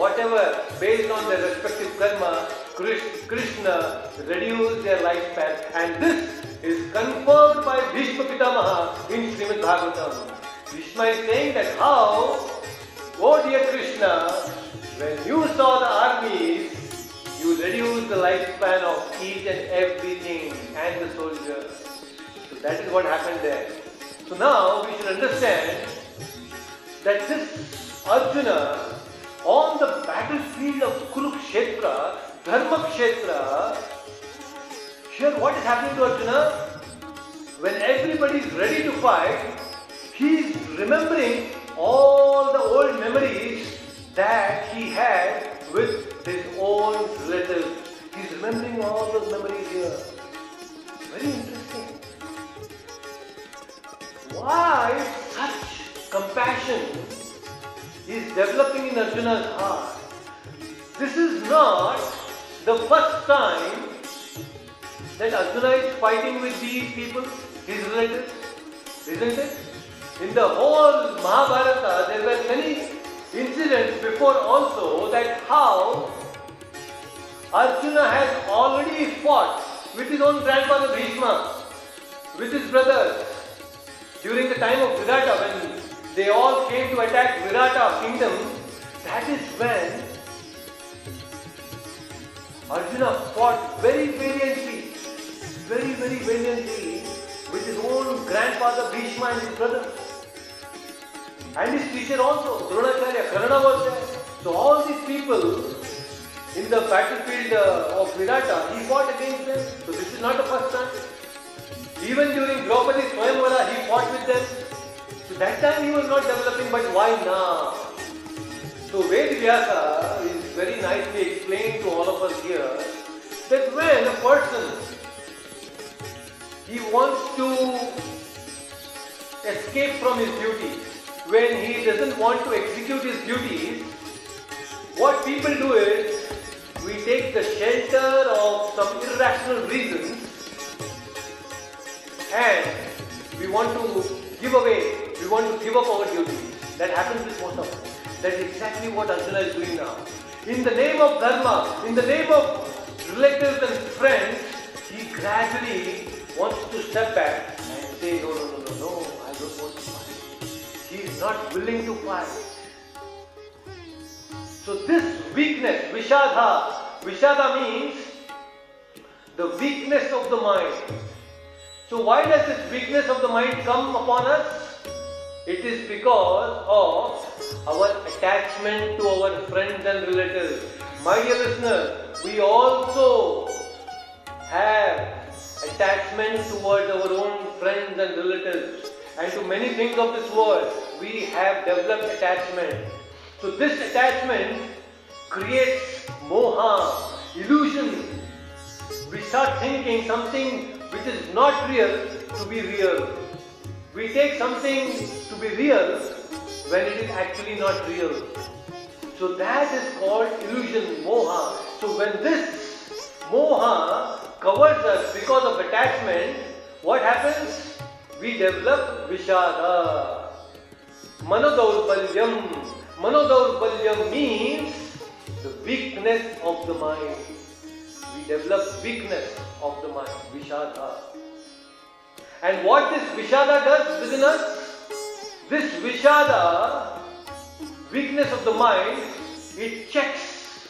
whatever based on their respective karma, Krishna reduced their lifespan and this is confirmed by Bhishma Pitamaha in Srimad Bhagavatam. Bhishma is saying that how, oh dear Krishna, when you saw the armies, you reduced the lifespan of each and everything and the soldiers. So that is what happened there. So now we should understand that this Arjuna on the battlefield of Kurukshetra, Dharmakshetra, here what is happening to Arjuna? When everybody is ready to fight, he is remembering all the old memories that he had with his own relatives. Is remembering all those memories here. Very interesting. Why such compassion is developing in Arjuna's heart. This is not the first time that Arjuna is fighting with these people, his relatives, isn't it? In the whole Mahabharata, there were many incidents before also that how Arjuna has already fought with his own grandfather Bhishma, with his brothers, during the time of Virata when they all came to attack Virata kingdom, that is when Arjuna fought very valiantly, very, very valiantly with his own grandfather Bhishma and his brother. And his teacher also, Dronacharya, Karna was there. So all these people in the battlefield uh, of Virata, he fought against them. So this is not the first time. Even during Draupadi Swayamvara, he fought with them. So that time he was not developing, but why now? So Ved Vyasa uh, is very nicely explained to all of us here that when a person he wants to escape from his duties, when he doesn't want to execute his duties, what people do is we take the shelter of some irrational reasons and we want to give away, we want to give up our duties. That happens with most of us. That is exactly what Arjuna is doing now. In the name of Dharma, in the name of relatives and friends, he gradually wants to step back and say, no, no, no, no, no, I don't want to fight. He is not willing to fight. So this weakness, Vishadha, Vishada means the weakness of the mind. So why does this weakness of the mind come upon us? It is because of our attachment to our friends and relatives. My dear listeners, we also have attachment towards our own friends and relatives. And to many things of this world, we have developed attachment. So this attachment creates moha, illusion. We start thinking something which is not real to be real. We take something to be real when it is actually not real. So that is called illusion, moha. So when this moha covers us because of attachment, what happens? We develop vishada. Manodaurbhalyam. Manodaurbhalyam means the weakness of the mind. We develop weakness of the mind, vishada. And what this vishada does within us? This vishada, weakness of the mind, it checks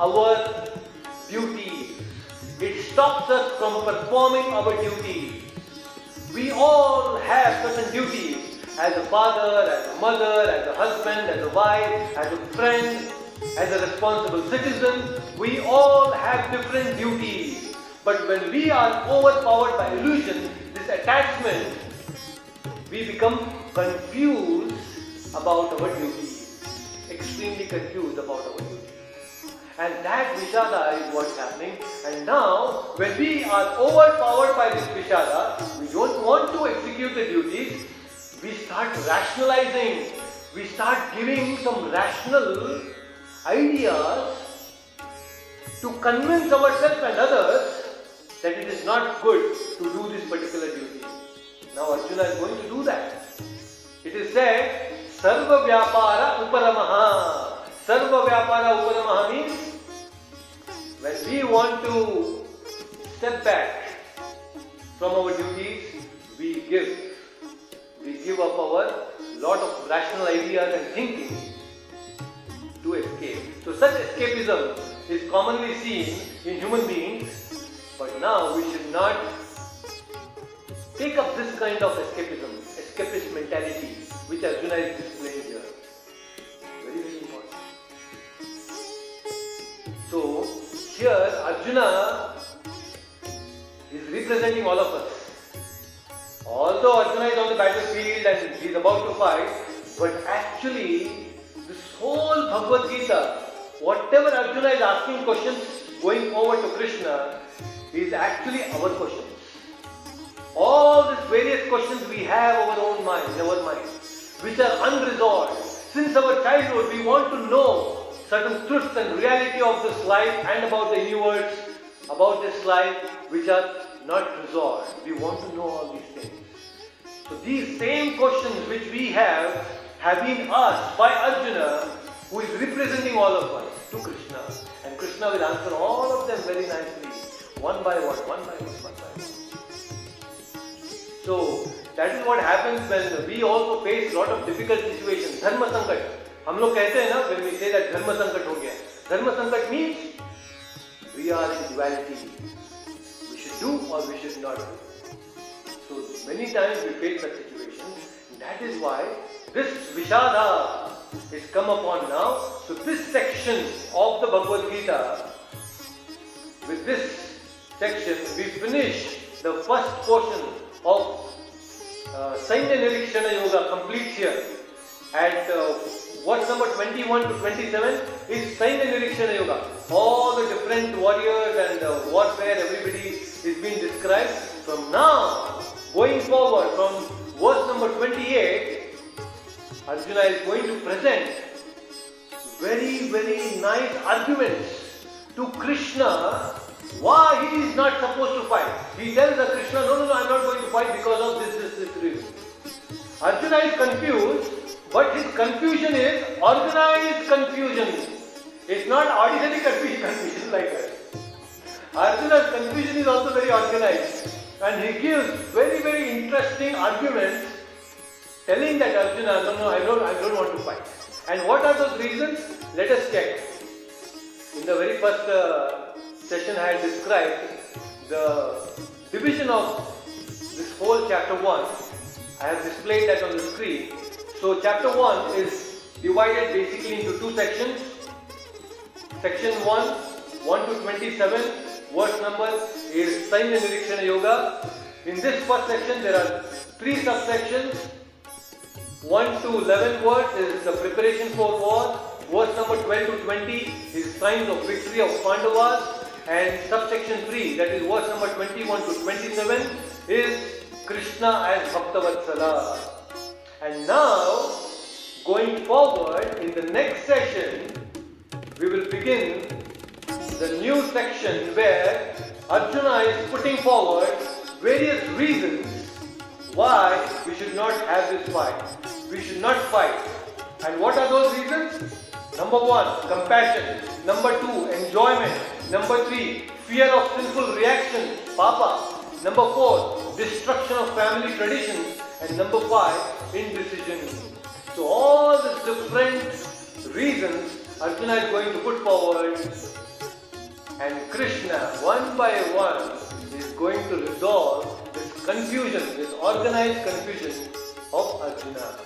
our duties. It stops us from performing our duty. We all have certain duties as a father, as a mother, as a husband, as a wife, as a friend, as a responsible citizen. We all have different duties. But when we are overpowered by illusion, this attachment, we become confused about our duties. Extremely confused about our duties. And that Vishada is what's happening. And now, when we are overpowered by this Vishada, we don't want to execute the duties, we start rationalizing, we start giving some rational ideas to convince ourselves and others that it is not good to do this particular duty. Now Arjuna is going to do that. It is said, Sarva Vyapara Uparamaha. Sarva Vyapara Uparamaha means when we want to step back from our duties, we give. We give up our lot of rational ideas and thinking to escape. So such escapism is commonly seen in human beings, but now we should not take up this kind of escapism, escapist mentality, which Arjuna is displaying here. Very, very important. So, here Arjuna is representing all of us. Although Arjuna is on the battlefield and he is about to fight, but actually, this whole Bhagavad Gita, whatever Arjuna is asking questions going forward to Krishna, is actually our questions. All these various questions we have our own mind, in our mind, which are unresolved. Since our childhood, we want to know certain truths and reality of this life and about the universe, about this life, which are not resolved. We want to know all these things. So these same questions which we have have been asked by Arjuna, who is representing all of us, to Krishna. And Krishna will answer all of them very nicely, one by one, one by one, one by one. So that is what happens when we also face lot of difficult situations. Dharma sankat. हम लोग कहते हैं ना when we say that धर्म संकट हो गया. Dharma sankat means we are in duality. We should do or we should not do. So many times we face such situations. That is why this Vishada is come upon now. So this section of the Bhagavad Gita, with this section, we finish the first portion of uh, Sainya Nirikshana Yoga completes here. At uh, what's number 21 to 27 is Sainya Nirikshana Yoga. All the different warriors and uh, warfare, everybody is being described. From now, going forward, from verse number 28, Arjuna is going to present very, very nice arguments to Krishna why he is not supposed to fight. He tells the Krishna, no, no, no, I'm not going to fight because of this, this, this reason. Arjuna is confused, but his confusion is organized confusion. It's not ordinary confusion like that. Arjuna's confusion is also very organized. And he gives very, very interesting arguments telling that Arjuna, no, no, I don't, I don't want to fight. And what are those reasons? Let us check. In the very first uh, session, I had described the division of this whole chapter 1. I have displayed that on the screen. So, chapter 1 is divided basically into two sections. Section 1, 1 to 27, verse number is Sainya Nirikshana Yoga. In this first section, there are three subsections. 1 to 11 words is the preparation for war. Verse number 12 to 20 is signs of victory of Pandavas. And subsection 3, that is verse number 21 to 27, is Krishna as Bhaktavatsala. And now, going forward in the next session, we will begin the new section where Arjuna is putting forward various reasons why we should not have this fight. We should not fight. And what are those reasons? Number one, compassion. Number two, enjoyment. Number three, fear of sinful reaction, papa. Number four, destruction of family traditions. And number five, indecision. So all these different reasons Arjuna is going to put forward and Krishna, one by one, is going to resolve this confusion, this organized confusion of Arjuna.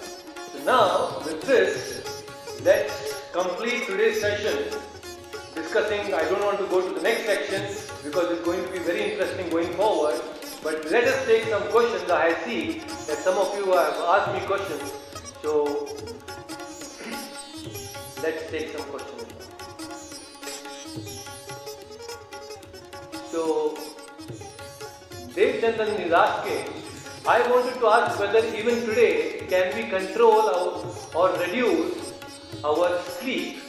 So now, with this, let's complete today's session discussing. I don't want to go to the next section because it's going to be very interesting going forward. But let us take some questions. I see that some of you have asked me questions. So, let's take some questions. So, Dev Chandan is asking, I wanted to ask whether even today can we control our, or reduce our sleep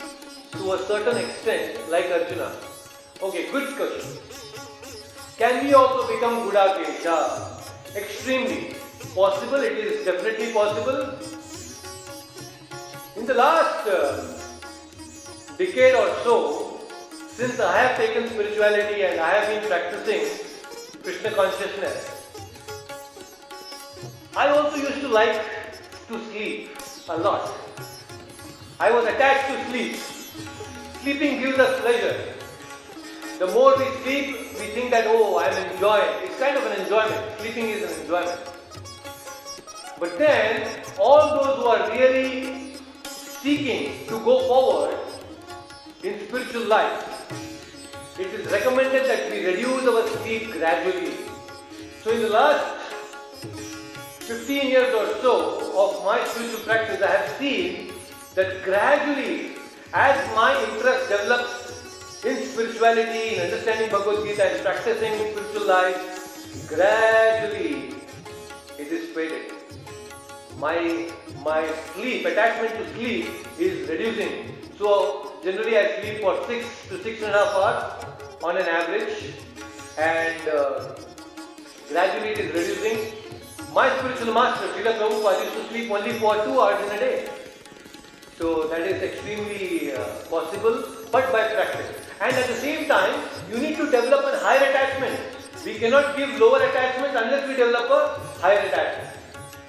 to a certain extent like Arjuna? Okay, good question. Can we also become Gudakesha? Extremely possible, it is definitely possible. In the last uh, decade or so, since I have taken spirituality and I have been practicing Krishna consciousness, I also used to like to sleep a lot. I was attached to sleep. Sleeping gives us pleasure. The more we sleep, we think that, oh, I'm enjoying. It's kind of an enjoyment. Sleeping is an enjoyment. But then, all those who are really seeking to go forward in spiritual life, it is recommended that we reduce our sleep gradually. So, in the last 15 years or so of my spiritual practice, I have seen that gradually, as my interest develops in spirituality, in understanding Bhagavad Gita and practicing spiritual life, gradually it is faded. My my sleep, attachment to sleep is reducing. So generally I sleep for six to six and a half hours on an average, and uh, gradually it is reducing. My spiritual master, Srila Prabhupada, used to sleep only for two hours in a day. So that is extremely uh, possible, but by practice. And at the same time, you need to develop a higher attachment. We cannot give lower attachment unless we develop a higher attachment.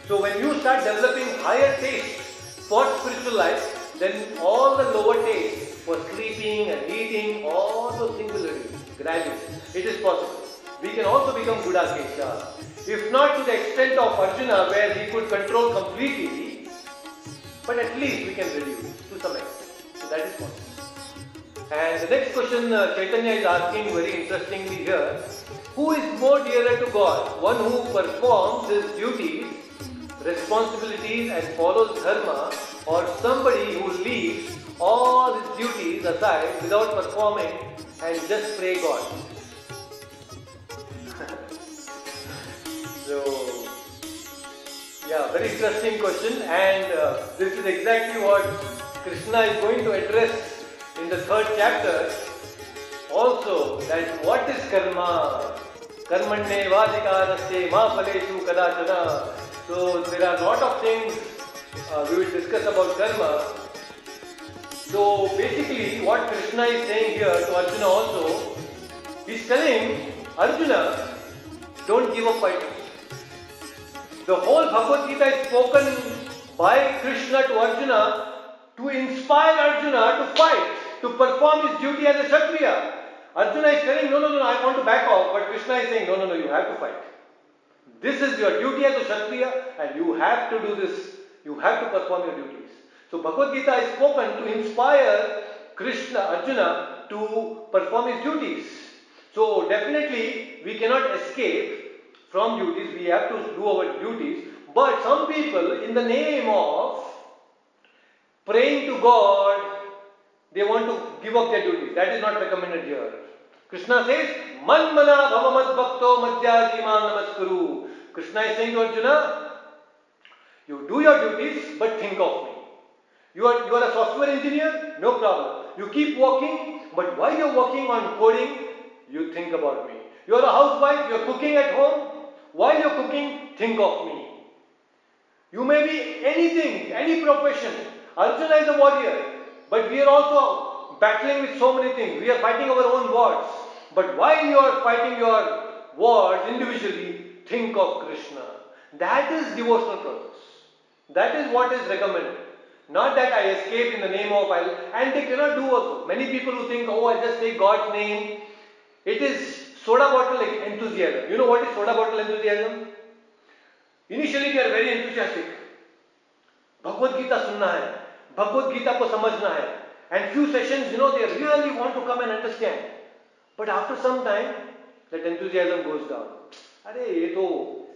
So when you start developing higher taste for spiritual life, then all the lower taste for sleeping and eating, all those things will reduce gradually. It is possible. We can also become Gudakesha. If not to the extent of Arjuna where he could control completely, but at least we can reduce to some extent. So that is possible. And the next question uh, Chaitanya is asking very interestingly here, who is more dearer to God? One who performs his duties, responsibilities and follows dharma or somebody who leaves all his duties aside without performing and just pray God? so, yeah, very interesting question and uh, this is exactly what Krishna is going to address in the third chapter also that what is karma? Karmanye vadhikaraste ma phaleshu kadachana. So there are a lot of things uh, we will discuss about karma. So basically what Krishna is saying here to Arjuna also, he's telling Arjuna, don't give up fighting. The whole Bhagavad Gita is spoken by Krishna to Arjuna to inspire Arjuna to fight, to perform his duty as a Kshatriya. Arjuna is telling, no, no, no, I want to back off, but Krishna is saying, no, no, no, you have to fight. This is your duty as a Kshatriya and you have to do this. You have to perform your duties. So Bhagavad Gita is spoken to inspire Krishna, Arjuna to perform his duties. So definitely we cannot escape from duties, we have to do our duties. But some people, in the name of praying to God, they want to give up their duties. That is not recommended here. Krishna says, Man mana bhava bhakto madhyaji namaskuru. Krishna is saying to Arjuna, you do your duties, but think of me. You are, you are a software engineer, no problem. You keep working, but while you're working on coding, you think about me. You are a housewife, you're cooking at home, while you're cooking, think of me. You may be anything, any profession. Arjuna is a warrior, but we are also battling with so many things. We are fighting our own wars. But while you are fighting your wars individually, think of Krishna. That is devotional process. That is what is recommended. Not that I escape in the name of and they cannot do also. Many people who think, oh, I just take God's name. It is soda bottle enthusiasm. You know what is soda bottle enthusiasm? Initially we are very enthusiastic. Bhagavad Gita सुनना है भगवत गीता को समझना है and few sessions you know they really want to come and understand but after some time that enthusiasm goes down अरे ये तो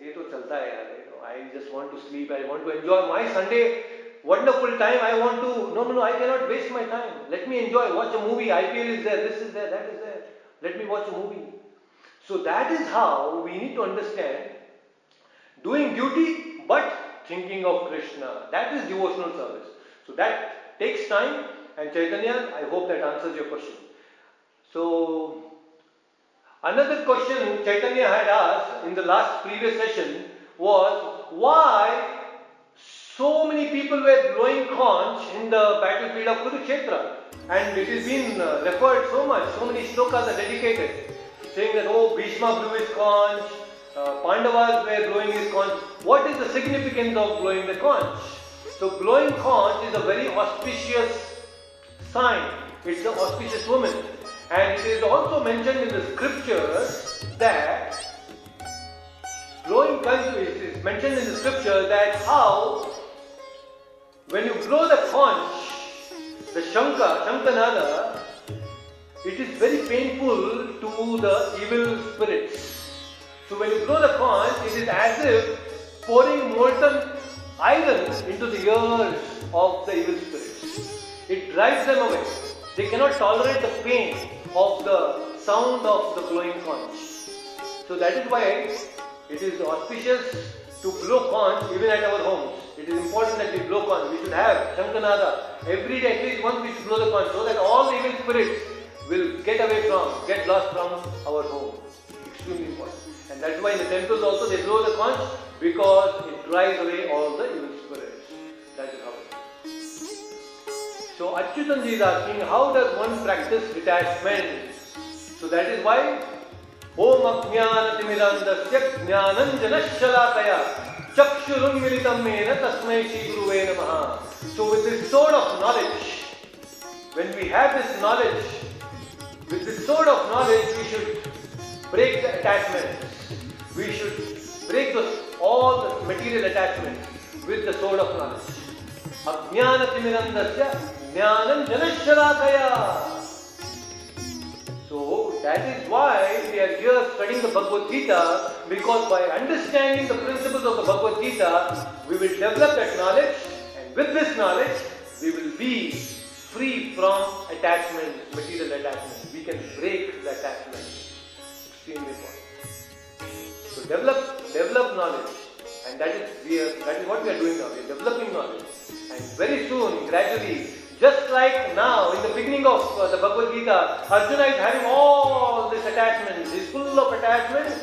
ये तो चलता है यार you know, I just want to sleep I want to enjoy my Sunday wonderful time I want to no no no I cannot waste my time let me enjoy watch a movie IPL is there this is there that is there let me watch a movie so that is how we need to understand doing duty but thinking of Krishna. That is devotional service. So that takes time and Chaitanya, I hope that answers your question. So another question Chaitanya had asked in the last previous session was why so many people were blowing conch in the battlefield of Kurukshetra and it has been uh, referred so much, so many shlokas are dedicated saying that, oh, Bhishma blew his conch, uh, Pandavas were blowing his conch. What is the significance of blowing the conch? So, blowing conch is a very auspicious sign. It's an auspicious woman. And it is also mentioned in the scriptures that blowing conch is mentioned in the scripture that how when you blow the conch, the Shanka, Shankanada, it is very painful to the evil spirits. So when you blow the conch, it is as if pouring molten iron into the ears of the evil spirits. It drives them away. They cannot tolerate the pain of the sound of the blowing conch. So that is why it is auspicious to blow conch even at our homes. It is important that we blow conch. We should have Shankanada. Every day, at least once we should blow the conch so that all the evil spirits will get away from, get lost from our home. Extremely important. And that's why in the temples also they blow the conch because it drives away all the evil spirits. That is how it is. So Achyutanji is asking, how does one practice detachment? So that is why Ajnanatimirandasya Jnananjanashalakaya Chakshurummilitam mena tasmai Shri Guruve Namaha. So with this sword of knowledge, when we have this knowledge, with this sword of knowledge, we should break the attachments. We should break all the material attachments with the sword of knowledge. Ajnanatimirandasya jnananjanashalakaya. So that is why we are here studying the Bhagavad Gita because by understanding the principles of the Bhagavad Gita, we will develop that knowledge and with this knowledge, we will be free from attachment, material attachment we can break the attachment. Extremely important. So develop, develop knowledge, and that is we are, that is what we are doing now. We are developing knowledge, and very soon, gradually, Just like now, in the beginning of uh, the Bhagavad Gita, Arjuna is having all this attachment, he's full of attachment.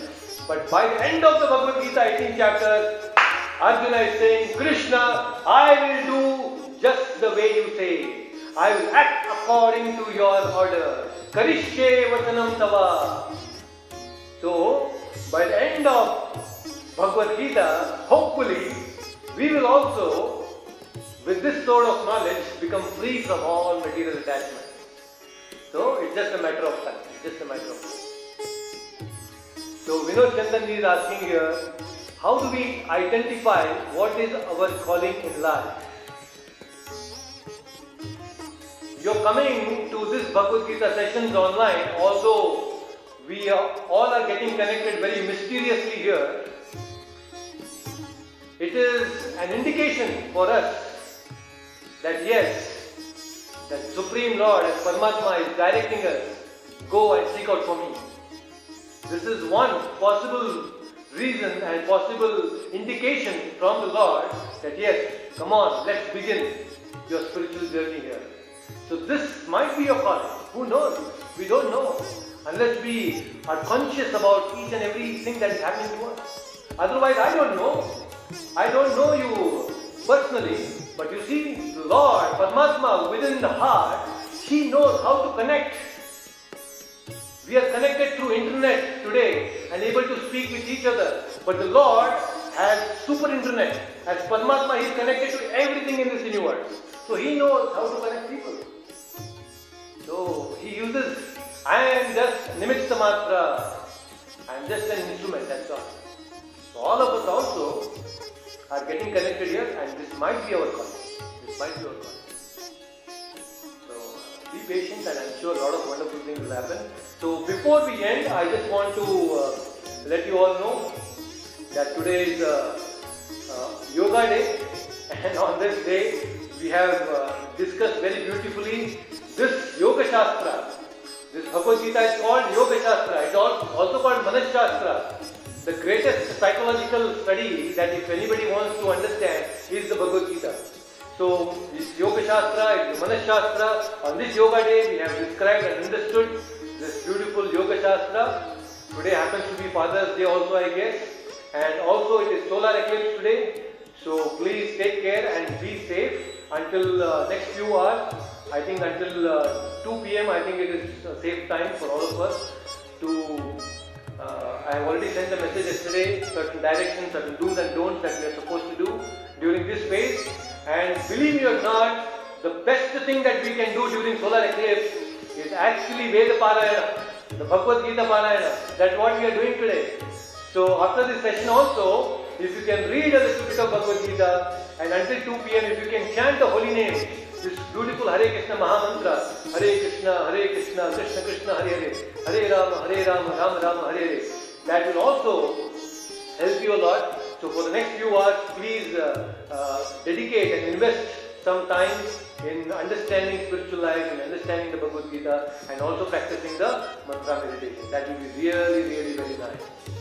But by the end of the Bhagavad Gita, 18th chapter, Arjuna is saying, Krishna, I will do just the way you say. I will act according to your order. Vachanam tava. So, by the end of Bhagavad Gita, hopefully, we will also, with this sort of knowledge, become free from all material attachment. So, it's just a matter of time. Just a matter of time. So, Vinod Chandan is asking here, how do we identify what is our calling in life? You're coming to this Bhagavad Gita sessions online, although we are, all are getting connected very mysteriously here. It is an indication for us that yes, that Supreme Lord as Paramatma is directing us, go and seek out for me. This is one possible reason and possible indication from the Lord that yes, come on, let's begin your spiritual journey here. So this might be your calling. Who knows? We don't know. Unless we are conscious about each and everything that is happening to us. Otherwise, I don't know. I don't know you personally. But you see, the Lord, Paramatma within the heart, He knows how to connect. We are connected through internet today and able to speak with each other. But the Lord has super internet. As Paramatma, He is connected to everything in this universe. So He knows how to connect people. So he uses, I am just Nimitta Matra, I am just an instrument, that's all. So all of us also are getting connected here and this might be our calling. This might be our calling. So be patient and I'm sure a lot of wonderful things will happen. So before we end, I just want to uh, let you all know that today is uh, uh, Yoga Day and on this day we have uh, discussed very beautifully this Yoga Shastra, this Bhagavad Gita is called Yoga Shastra. It's also called Manas Shastra. The greatest psychological study that if anybody wants to understand is the Bhagavad Gita. So this Yoga Shastra, it's Manas Shastra. On this Yoga Day, we have described and understood this beautiful Yoga Shastra. Today happens to be Father's Day also, I guess. And also it is solar eclipse today. So please take care and be safe until uh, next few hours. I think until uh, 2 p.m. I think it is a safe time for all of us to. Uh, I have already sent a message yesterday, certain directions, certain do's and don'ts that we are supposed to do during this phase. And believe me or not, the best thing that we can do during solar eclipse is actually Veda Parayana, the Bhagavad Gita Parayana. That's what we are doing today. So after this session also, if you can read a little bit of Bhagavad Gita and until 2 p.m. if you can chant the holy name, this beautiful Hare Krishna Mahamantra, Hare Krishna, Hare Krishna, Krishna Krishna, Hare Hare, Hare Rama, Hare Rama, Rama Rama, Hare Hare. That will also help you a lot. So for the next few hours, please uh, uh, dedicate and invest some time in understanding spiritual life, in understanding the Bhagavad Gita, and also practicing the mantra meditation. That will be really, really very nice.